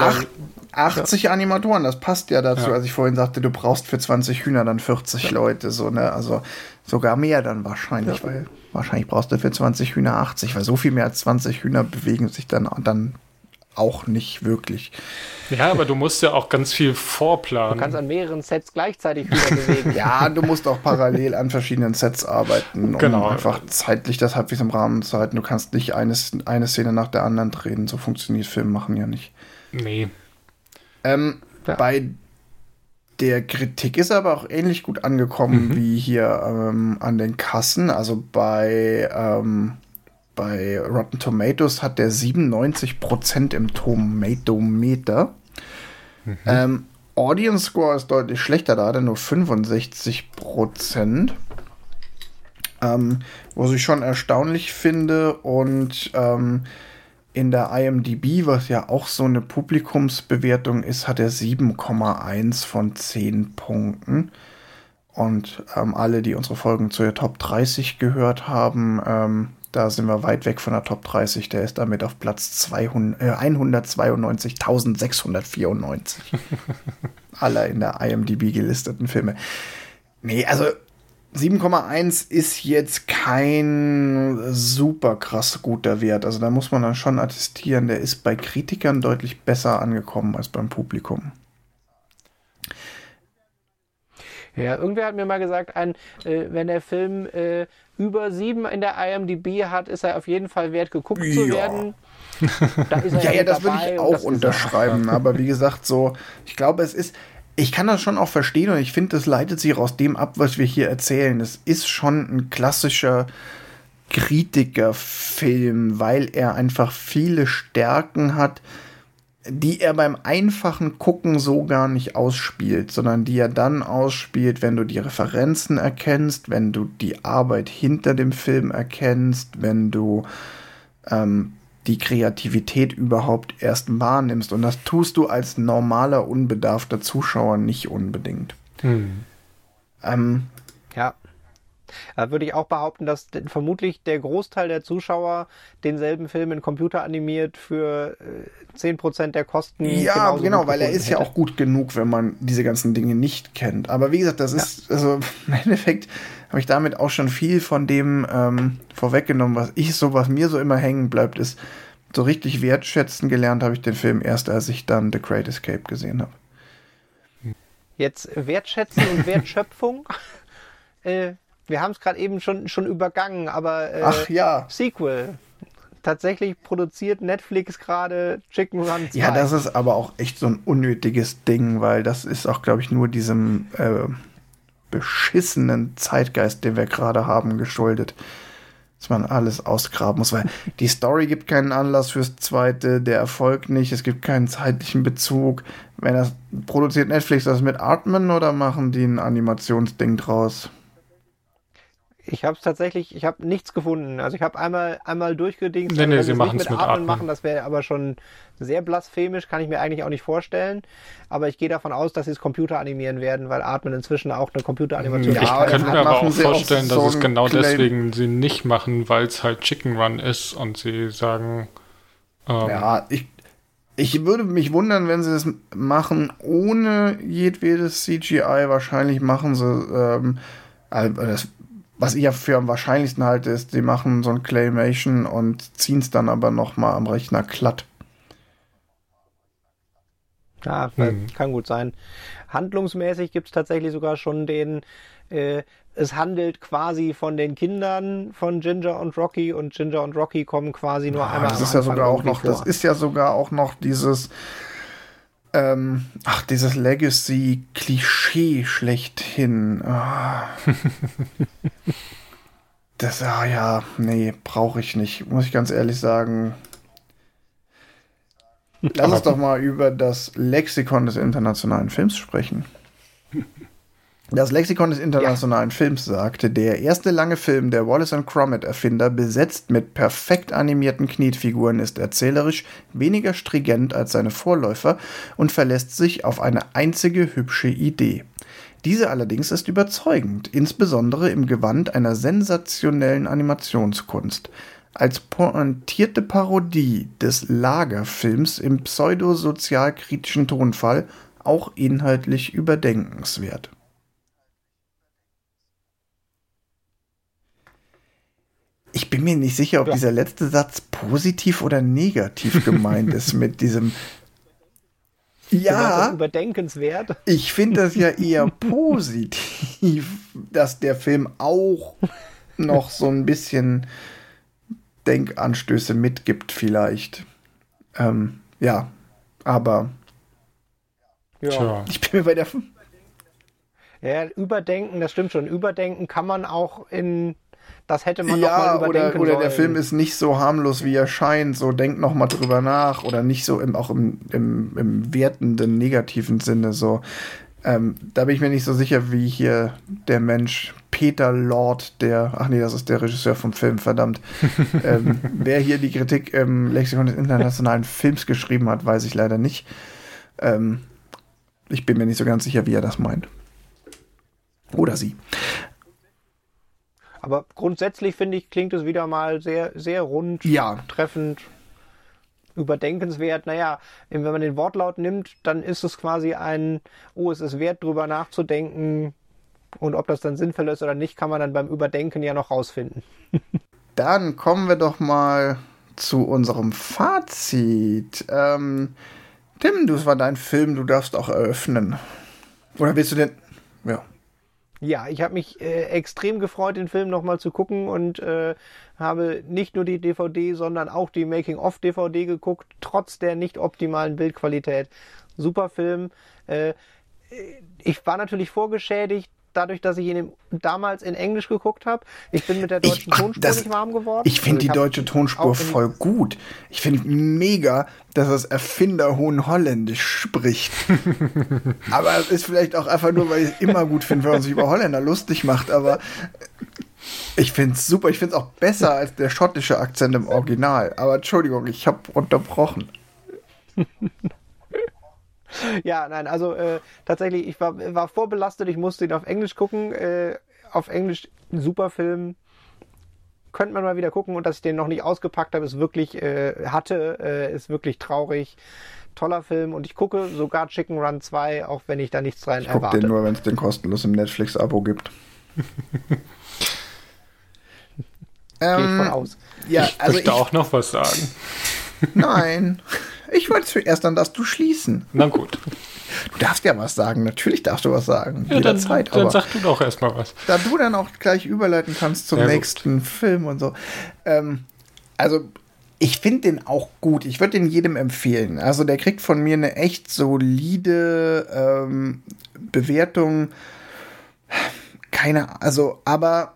80 Animatoren, das passt ja dazu, als ich vorhin sagte, du brauchst für 20 Hühner dann 40 Leute, so, ne? Also sogar mehr dann wahrscheinlich, weil wahrscheinlich brauchst du für 20 Hühner 80, weil so viel mehr als 20 Hühner bewegen sich dann, dann auch nicht wirklich. Ja, aber du musst ja auch ganz viel vorplanen. Du kannst an mehreren Sets gleichzeitig wieder bewegen. ja, du musst auch parallel an verschiedenen Sets arbeiten, um genau. einfach zeitlich das halbwegs im Rahmen zu halten. Du kannst nicht eine, eine Szene nach der anderen drehen. So funktioniert Film machen ja nicht. Nee. Ähm, ja. Bei der Kritik ist aber auch ähnlich gut angekommen mhm. wie hier ähm, an den Kassen. Also bei ähm, bei Rotten Tomatoes hat der 97% im Tomatometer. Mhm. Ähm, Audience Score ist deutlich schlechter, da hat er nur 65%. Ähm, was ich schon erstaunlich finde und ähm, in der IMDb, was ja auch so eine Publikumsbewertung ist, hat er 7,1 von 10 Punkten. Und ähm, alle, die unsere Folgen zu der Top 30 gehört haben, ähm, da sind wir weit weg von der Top 30. Der ist damit auf Platz äh, 192.694 aller in der IMDb gelisteten Filme. Nee, also 7,1 ist jetzt kein super krass guter Wert. Also da muss man dann schon attestieren, der ist bei Kritikern deutlich besser angekommen als beim Publikum. Ja, irgendwer hat mir mal gesagt, ein, äh, wenn der Film äh, über sieben in der IMDb hat, ist er auf jeden Fall wert, geguckt ja. zu werden. Da ja, ja, das würde ich auch unterschreiben. Aber wie gesagt, so, ich glaube, es ist, ich kann das schon auch verstehen und ich finde, das leitet sich aus dem ab, was wir hier erzählen. Es ist schon ein klassischer Kritikerfilm, weil er einfach viele Stärken hat, die er beim einfachen Gucken so gar nicht ausspielt, sondern die er dann ausspielt, wenn du die Referenzen erkennst, wenn du die Arbeit hinter dem Film erkennst, wenn du ähm, die Kreativität überhaupt erst wahrnimmst. Und das tust du als normaler, unbedarfter Zuschauer nicht unbedingt. Hm. Ähm, würde ich auch behaupten, dass vermutlich der Großteil der Zuschauer denselben Film in Computer animiert für äh, 10% der Kosten. Ja, genau, weil er ist hätte. ja auch gut genug, wenn man diese ganzen Dinge nicht kennt. Aber wie gesagt, das ja. ist, also im Endeffekt habe ich damit auch schon viel von dem ähm, vorweggenommen, was ich so, was mir so immer hängen bleibt, ist, so richtig wertschätzen gelernt habe ich den Film erst, als ich dann The Great Escape gesehen habe. Jetzt wertschätzen und Wertschöpfung. äh, wir haben es gerade eben schon, schon übergangen, aber äh, Ach ja. Sequel. Tatsächlich produziert Netflix gerade Chicken Run 2. Ja, das ist aber auch echt so ein unnötiges Ding, weil das ist auch, glaube ich, nur diesem äh, beschissenen Zeitgeist, den wir gerade haben, geschuldet. Dass man alles ausgraben muss, weil die Story gibt keinen Anlass fürs zweite, der Erfolg nicht, es gibt keinen zeitlichen Bezug. Wenn das produziert Netflix das mit Artman oder machen die ein Animationsding draus? Ich habe es tatsächlich, ich habe nichts gefunden. Also ich habe einmal einmal durchgedingt. Nee, nee, wenn sie es machen's nicht mit Atmen Atmen. machen, das wäre aber schon sehr blasphemisch, kann ich mir eigentlich auch nicht vorstellen. Aber ich gehe davon aus, dass sie es Computer animieren werden, weil Atmen inzwischen auch eine Computeranimation Ich Ja, könnte mir aber machen auch vorstellen, dass so es genau Claim- deswegen sie nicht machen, weil es halt Chicken Run ist und sie sagen, ähm, Ja, ich, ich würde mich wundern, wenn sie es machen ohne jedwedes CGI. Wahrscheinlich machen sie, ähm, also das, was ich ja für am wahrscheinlichsten halte, ist, die machen so ein Claymation und ziehen es dann aber noch mal am Rechner glatt. Ja, Hm. kann gut sein. Handlungsmäßig gibt es tatsächlich sogar schon den, äh, es handelt quasi von den Kindern von Ginger und Rocky und Ginger und Rocky kommen quasi nur Ah, einmal das am ist ja Anfang sogar auch noch, das vor. ist ja sogar auch noch dieses, ähm, ach, dieses Legacy-Klischee schlechthin. Ah. das, ah ja, nee, brauche ich nicht, muss ich ganz ehrlich sagen. Lass uns doch mal über das Lexikon des internationalen Films sprechen. Das Lexikon des internationalen Films sagte, der erste lange Film der Wallace and Gromit Erfinder, besetzt mit perfekt animierten Knetfiguren, ist erzählerisch weniger stringent als seine Vorläufer und verlässt sich auf eine einzige hübsche Idee. Diese allerdings ist überzeugend, insbesondere im Gewand einer sensationellen Animationskunst. Als pointierte Parodie des Lagerfilms im pseudosozialkritischen Tonfall auch inhaltlich überdenkenswert. Ich bin mir nicht sicher, ob Ja. dieser letzte Satz positiv oder negativ gemeint ist mit diesem. Das Ja, überdenkenswert. ich finde das ja eher positiv, dass der Film auch noch so ein bisschen Denkanstöße mitgibt, vielleicht. Ähm, ja, aber Ja. tja, ich bin mir bei der. ja, überdenken, das stimmt schon. Überdenken kann man auch in, das hätte man noch Ja, mal oder, überdenken oder sollen. der Film ist nicht so harmlos, wie er scheint. So, denkt noch mal drüber nach. Oder nicht so im, auch im, im, im wertenden, negativen Sinne. So, ähm, da bin ich mir nicht so sicher, wie hier der Mensch Peter Lord, der, ach nee, das ist der Regisseur vom Film, verdammt. ähm, wer hier die Kritik im Lexikon des internationalen Films geschrieben hat, weiß ich leider nicht. Ähm, ich bin mir nicht so ganz sicher, wie er das meint. Oder sie. Aber grundsätzlich finde ich, klingt es wieder mal sehr, sehr rund, Ja. treffend, überdenkenswert. Naja, wenn man den Wortlaut nimmt, dann ist es quasi ein, oh, es ist wert, drüber nachzudenken. Und ob das dann sinnvoll ist oder nicht, kann man dann beim Überdenken ja noch rausfinden. Dann kommen wir doch mal zu unserem Fazit. Ähm, Tim, das war dein Film, du darfst auch eröffnen. Oder willst du denn. Ja. Ja, ich habe mich äh, extrem gefreut, den Film nochmal zu gucken und äh, habe nicht nur die DVD, sondern auch die Making-of-DVD geguckt, trotz der nicht optimalen Bildqualität. Super Film. Äh, ich war natürlich vorgeschädigt, dadurch, dass ich ihn im, damals in Englisch geguckt habe. Ich bin mit der Ich- deutschen ach, Tonspur das- nicht warm geworden. Ich finde Also die deutsche Tonspur voll gut. Ich finde mega, dass das Erfinder Hohenholländisch spricht. aber es ist vielleicht auch einfach nur, weil ich es immer gut finde, wenn man sich über Holländer lustig macht. Aber ich finde es super. Ich finde es auch besser als der schottische Akzent im Original. Aber Entschuldigung, ich habe unterbrochen. Ja, nein, also äh, tatsächlich, ich war, war vorbelastet, ich musste ihn auf Englisch gucken. Äh, auf Englisch ein super Film. Könnte man mal wieder gucken und dass ich den noch nicht ausgepackt habe, ist wirklich, äh, hatte, äh, ist wirklich traurig. Toller Film und ich gucke sogar Chicken Run 2, auch wenn ich da nichts rein Ich gucke erwarte. den nur, wenn es den kostenlos im Netflix-Abo gibt. Gehe ich Ähm, von aus. Ja, ich also möchte ich, auch noch was sagen. nein. Ich wollte zuerst, dann darfst du schließen. Na gut. Du darfst ja was sagen. Natürlich darfst du was sagen. Ja, dann, Jederzeit. dann aber sag du doch erstmal was. da du dann auch gleich überleiten kannst zum Ja, gut. nächsten Film und so. Ähm, also, ich finde den auch gut. Ich würde den jedem empfehlen. Also, der kriegt von mir eine echt solide ähm, Bewertung. Keine, also, aber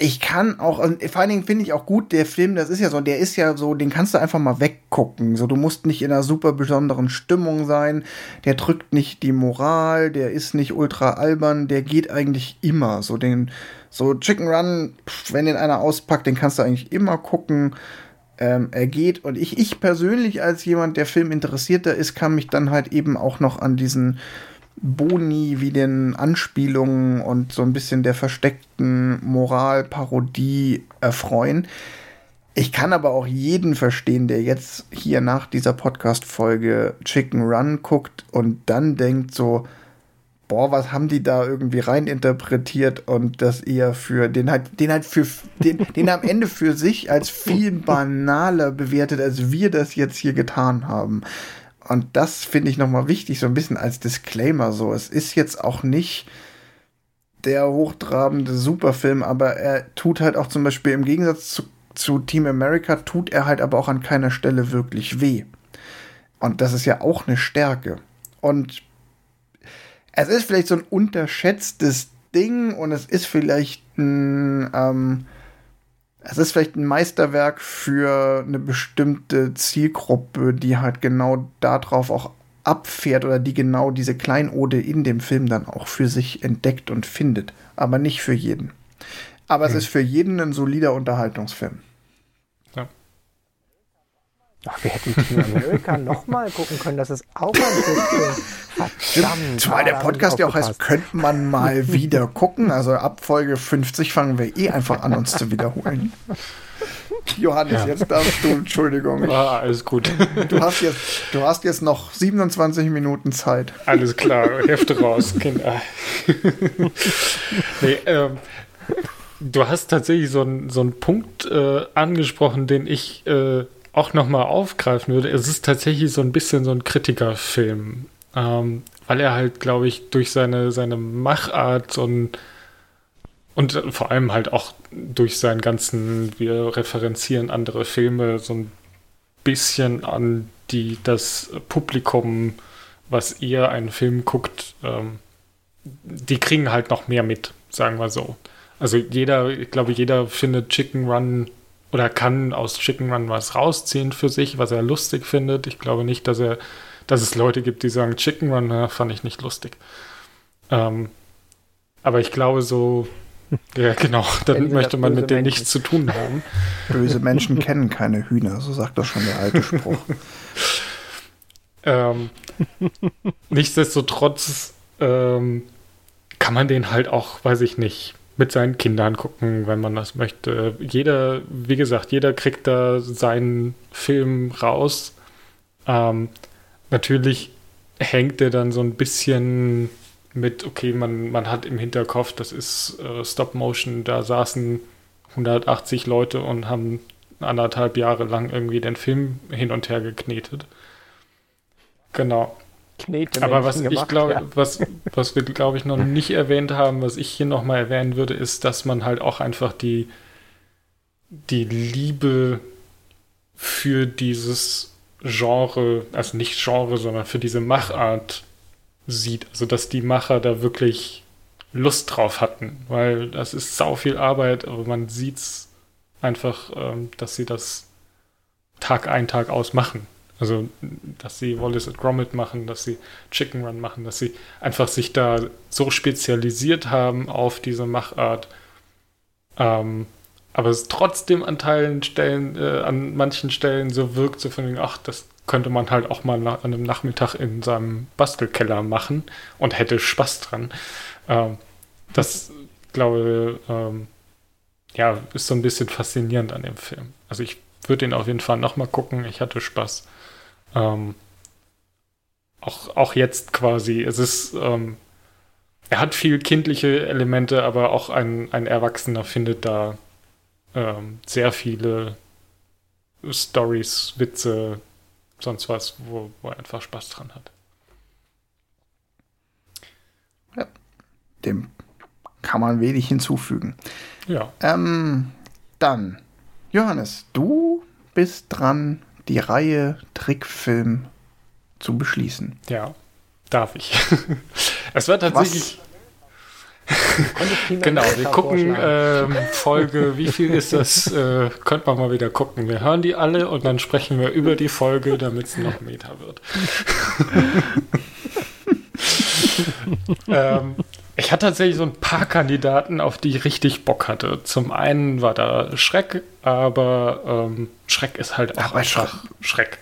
ich kann auch, und vor allen Dingen finde ich auch gut, der Film, das ist ja so, der ist ja so, den kannst du einfach mal weggucken. So, du musst nicht in einer super besonderen Stimmung sein. Der drückt nicht die Moral, der ist nicht ultra albern, der geht eigentlich immer. So den, so Chicken Run, wenn den einer auspackt, den kannst du eigentlich immer gucken. Ähm, er geht und ich, ich persönlich als jemand, der Film interessierter ist, kann mich dann halt eben auch noch an diesen Boni wie den Anspielungen und so ein bisschen der versteckten Moralparodie erfreuen. Ich kann aber auch jeden verstehen, der jetzt hier nach dieser Podcast-Folge Chicken Run guckt und dann denkt so, boah, was haben die da irgendwie reininterpretiert und das eher für den halt, den halt für den, den am Ende für sich als viel banaler bewertet, als wir das jetzt hier getan haben. Und das finde ich nochmal wichtig, so ein bisschen als Disclaimer. So, es ist jetzt auch nicht der hochtrabende Superfilm, aber er tut halt auch zum Beispiel im Gegensatz zu, zu Team America, tut er halt aber auch an keiner Stelle wirklich weh. Und das ist ja auch eine Stärke. Und es ist vielleicht so ein unterschätztes Ding und es ist vielleicht ein, ähm, es ist vielleicht ein Meisterwerk für eine bestimmte Zielgruppe, die halt genau darauf auch abfährt oder die genau diese Kleinode in dem Film dann auch für sich entdeckt und findet. Aber nicht für jeden. Aber hm. es ist für jeden ein solider Unterhaltungsfilm. Ach, wir hätten Team America nochmal gucken können, das ist auch ein bisschen verdammt. Zumal der Podcast ja auch heißt, könnte man mal wieder gucken. Also ab Folge 50 fangen wir eh einfach an, uns zu wiederholen. Johannes, ja. jetzt darfst du, Entschuldigung. Ah, alles gut. Du hast, jetzt, du hast jetzt noch 27 Minuten Zeit. Alles klar, Hefte raus, Kinder. nee, ähm, du hast tatsächlich so einen so Punkt äh, angesprochen, den ich äh, auch nochmal aufgreifen würde, es ist tatsächlich so ein bisschen so ein Kritikerfilm, ähm, weil er halt, glaube ich, durch seine, seine Machart und, und vor allem halt auch durch seinen ganzen, wir referenzieren andere Filme so ein bisschen an die, das Publikum, was eher einen Film guckt, ähm, die kriegen halt noch mehr mit, sagen wir so. Also jeder, ich glaube, jeder findet Chicken Run oder kann aus Chicken Run was rausziehen für sich, was er lustig findet. Ich glaube nicht, dass er, dass es Leute gibt, die sagen, Chicken Run na, fand ich nicht lustig. Ähm, aber ich glaube so, ja genau, dann möchte man mit denen Menschen. nichts zu tun haben. Böse Menschen kennen keine Hühner, so sagt das schon der alte Spruch. ähm, nichtsdestotrotz ähm, kann man den halt auch, weiß ich nicht, mit seinen Kindern gucken, wenn man das möchte. Jeder, wie gesagt, jeder kriegt da seinen Film raus. Ähm, natürlich hängt er dann so ein bisschen mit, okay, man, man hat im Hinterkopf, das ist äh, Stop Motion, da saßen 180 Leute und haben anderthalb Jahre lang irgendwie den Film hin und her geknetet. Genau. Knete Aber was gemacht, ich glaube, ja. was, was wir, glaube ich, noch nicht erwähnt haben, was ich hier nochmal erwähnen würde, ist, dass man halt auch einfach die, die Liebe für dieses Genre, also nicht Genre, sondern für diese Machart sieht. Also, dass die Macher da wirklich Lust drauf hatten, weil das ist sau viel Arbeit, aber man sieht es einfach, ähm, dass sie das Tag ein, Tag aus machen. Also, dass sie Wallace Gromit machen, dass sie Chicken Run machen, dass sie einfach sich da so spezialisiert haben auf diese Machart. Ähm, aber es trotzdem an Teilen Stellen, äh, an manchen Stellen so wirkt, so von wegen, ach, das könnte man halt auch mal an einem Nachmittag in seinem Bastelkeller machen und hätte Spaß dran. Ähm, das, glaube ähm, ja, ist so ein bisschen faszinierend an dem Film. Also ich würde ihn auf jeden Fall nochmal gucken. Ich hatte Spaß. Ähm, auch, auch jetzt quasi. Es ist, ähm, er hat viel kindliche Elemente, aber auch ein, ein Erwachsener findet da ähm, sehr viele Stories, Witze, sonst was, wo, wo er einfach Spaß dran hat. Ja, dem kann man wenig hinzufügen. Ja. Ähm, dann, Johannes, du bist dran die Reihe Trickfilm zu beschließen. Ja, darf ich. es war tatsächlich. genau, wir gucken ähm, Folge, wie viel ist das? Äh, könnte man mal wieder gucken. Wir hören die alle und dann sprechen wir über die Folge, damit es noch Meta wird. ähm, ich hatte tatsächlich so ein paar Kandidaten, auf die ich richtig Bock hatte. Zum einen war da Schreck, aber ähm, Schreck ist halt auch Ach, einfach Schreck.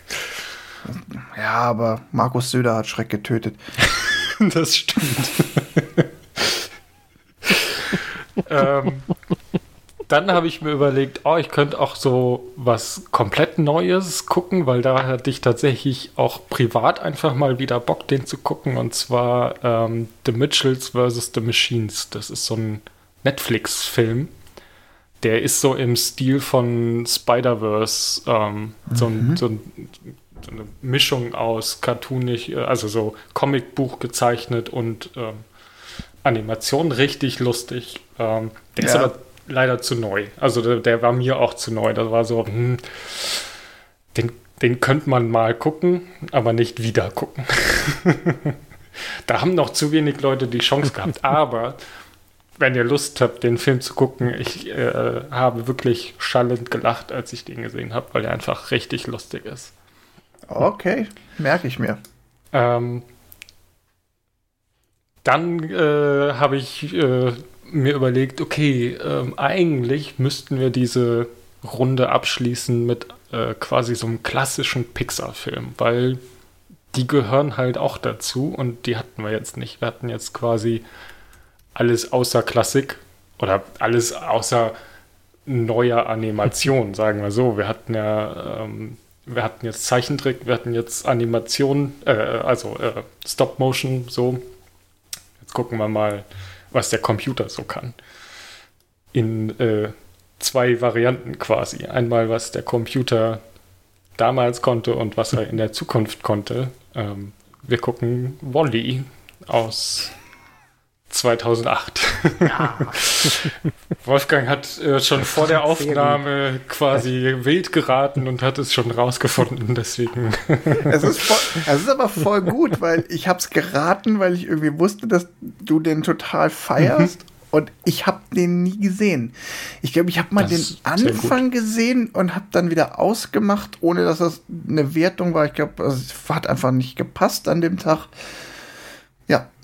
Ja, aber Markus Söder hat Schreck getötet. das stimmt. ähm, dann habe ich mir überlegt, oh, ich könnte auch so was komplett Neues gucken, weil da hatte ich tatsächlich auch privat einfach mal wieder Bock, den zu gucken. Und zwar ähm, The Mitchells vs. The Machines. Das ist so ein Netflix-Film. Der ist so im Stil von Spider-Verse. Ähm, mhm. so, ein, so, ein, so, eine Mischung aus cartoonig, äh, also so Comicbuch gezeichnet und ähm, Animation. Richtig lustig. Ähm, der ja. ist aber leider zu neu. Also der, der, war mir auch zu neu. Das war so, hm, den, den könnte man mal gucken, aber nicht wieder gucken. da haben noch zu wenig Leute die Chance gehabt. Aber wenn ihr Lust habt, den Film zu gucken, ich äh, habe wirklich schallend gelacht, als ich den gesehen habe, weil er einfach richtig lustig ist. Okay, merke ich mir. Ähm, dann äh, habe ich äh, mir überlegt, okay, ähm, eigentlich müssten wir diese Runde abschließen mit äh, quasi so einem klassischen Pixar-Film, weil die gehören halt auch dazu und die hatten wir jetzt nicht. Wir hatten jetzt quasi alles außer Klassik oder alles außer neuer Animation, sagen wir so. Wir hatten ja, ähm, wir hatten jetzt Zeichentrick, wir hatten jetzt Animation, äh, also äh, Stop Motion, so. Jetzt gucken wir mal, was der Computer so kann. In äh, zwei Varianten quasi. Einmal, was der Computer damals konnte und was er in der Zukunft konnte. Ähm, wir gucken Wally aus 2008. Ja. Wolfgang hat äh, schon vor der Aufnahme quasi wild geraten und hat es schon rausgefunden, deswegen. es, ist voll, es ist aber voll gut, weil ich habe es geraten, weil ich irgendwie wusste, dass du den total feierst. Mhm. Und ich habe den nie gesehen. Ich glaube, ich habe mal das den Anfang gesehen und habe dann wieder ausgemacht, ohne dass das eine Wertung war. Ich glaube, es hat einfach nicht gepasst an dem Tag.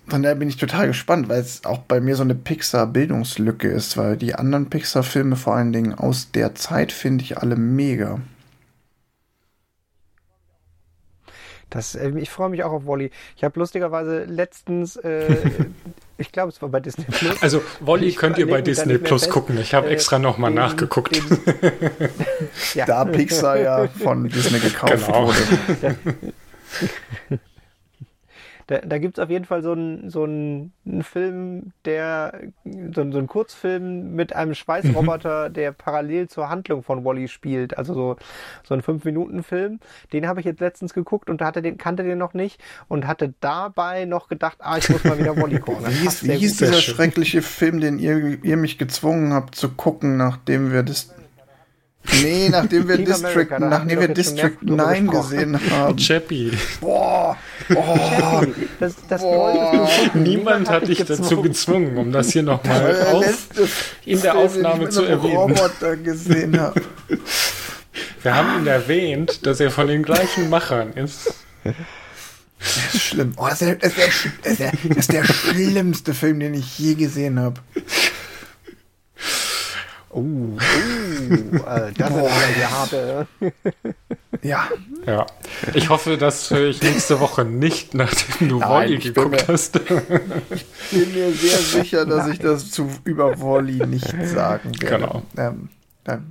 Ja, von daher bin ich total gespannt, weil es auch bei mir so eine Pixar-Bildungslücke ist, weil die anderen Pixar-Filme vor allen Dingen aus der Zeit finde ich alle mega. Das, äh, ich freue mich auch auf Wally. Ich habe lustigerweise letztens, äh, ich glaube, es war bei Disney Plus. Also Wally könnt ihr bei Disney Plus gucken. Ich habe äh, extra nochmal nachgeguckt. Den, ja. Da Pixar ja von Disney gekauft genau. wurde. Da, da gibt es auf jeden Fall so einen so einen, Film, der so, so einen Kurzfilm mit einem Schweißroboter, mhm. der parallel zur Handlung von Wally spielt. Also so, so ein fünf minuten film Den habe ich jetzt letztens geguckt und hatte den, kannte den noch nicht und hatte dabei noch gedacht, ah, ich muss mal wieder Wally gucken. wie hieß, wie hieß dieser schreckliche Film, den ihr, ihr mich gezwungen habt zu gucken, nachdem wir das Nee, nachdem wir District, America, nachdem wir District 9 gesehen haben. Chappie. Boah. Oh. Das, das Boah. Niemand hat dich gezwungen. dazu gezwungen, um das hier nochmal in der Aufnahme zu erwähnen. Roboter gesehen habe. Wir haben ihn erwähnt, dass er von den gleichen Machern ist. Das ist schlimm. Oh, das, ist der, das, ist der, das ist der schlimmste Film, den ich je gesehen habe. Oh, oh äh, das Boah. ist eine harte. ja. Ja. Ich hoffe, das höre ich nächste Woche nicht, nachdem du Wally geguckt mir, hast. ich bin mir sehr sicher, dass Nein. ich das zu über Wally nicht sagen werde. Genau. Ähm,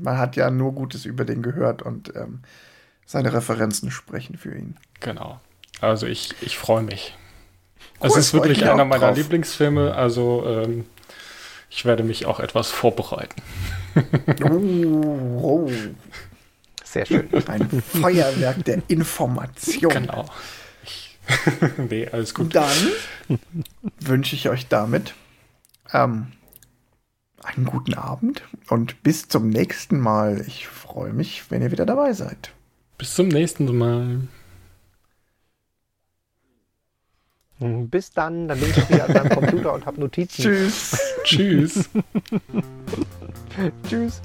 man hat ja nur Gutes über den gehört und ähm, seine Referenzen sprechen für ihn. Genau. Also ich, ich freue mich. Cool, es ist wirklich einer meiner drauf. Lieblingsfilme, also ähm, ich werde mich auch etwas vorbereiten. oh, oh. Sehr schön. Ein Feuerwerk der Information. Genau. nee, alles gut. Dann wünsche ich euch damit ähm, einen guten Abend und bis zum nächsten Mal. Ich freue mich, wenn ihr wieder dabei seid. Bis zum nächsten Mal. Bis dann, dann bin ich wieder an meinem Computer und habe Notizen. Tschüss. Tschüss. Tschüss.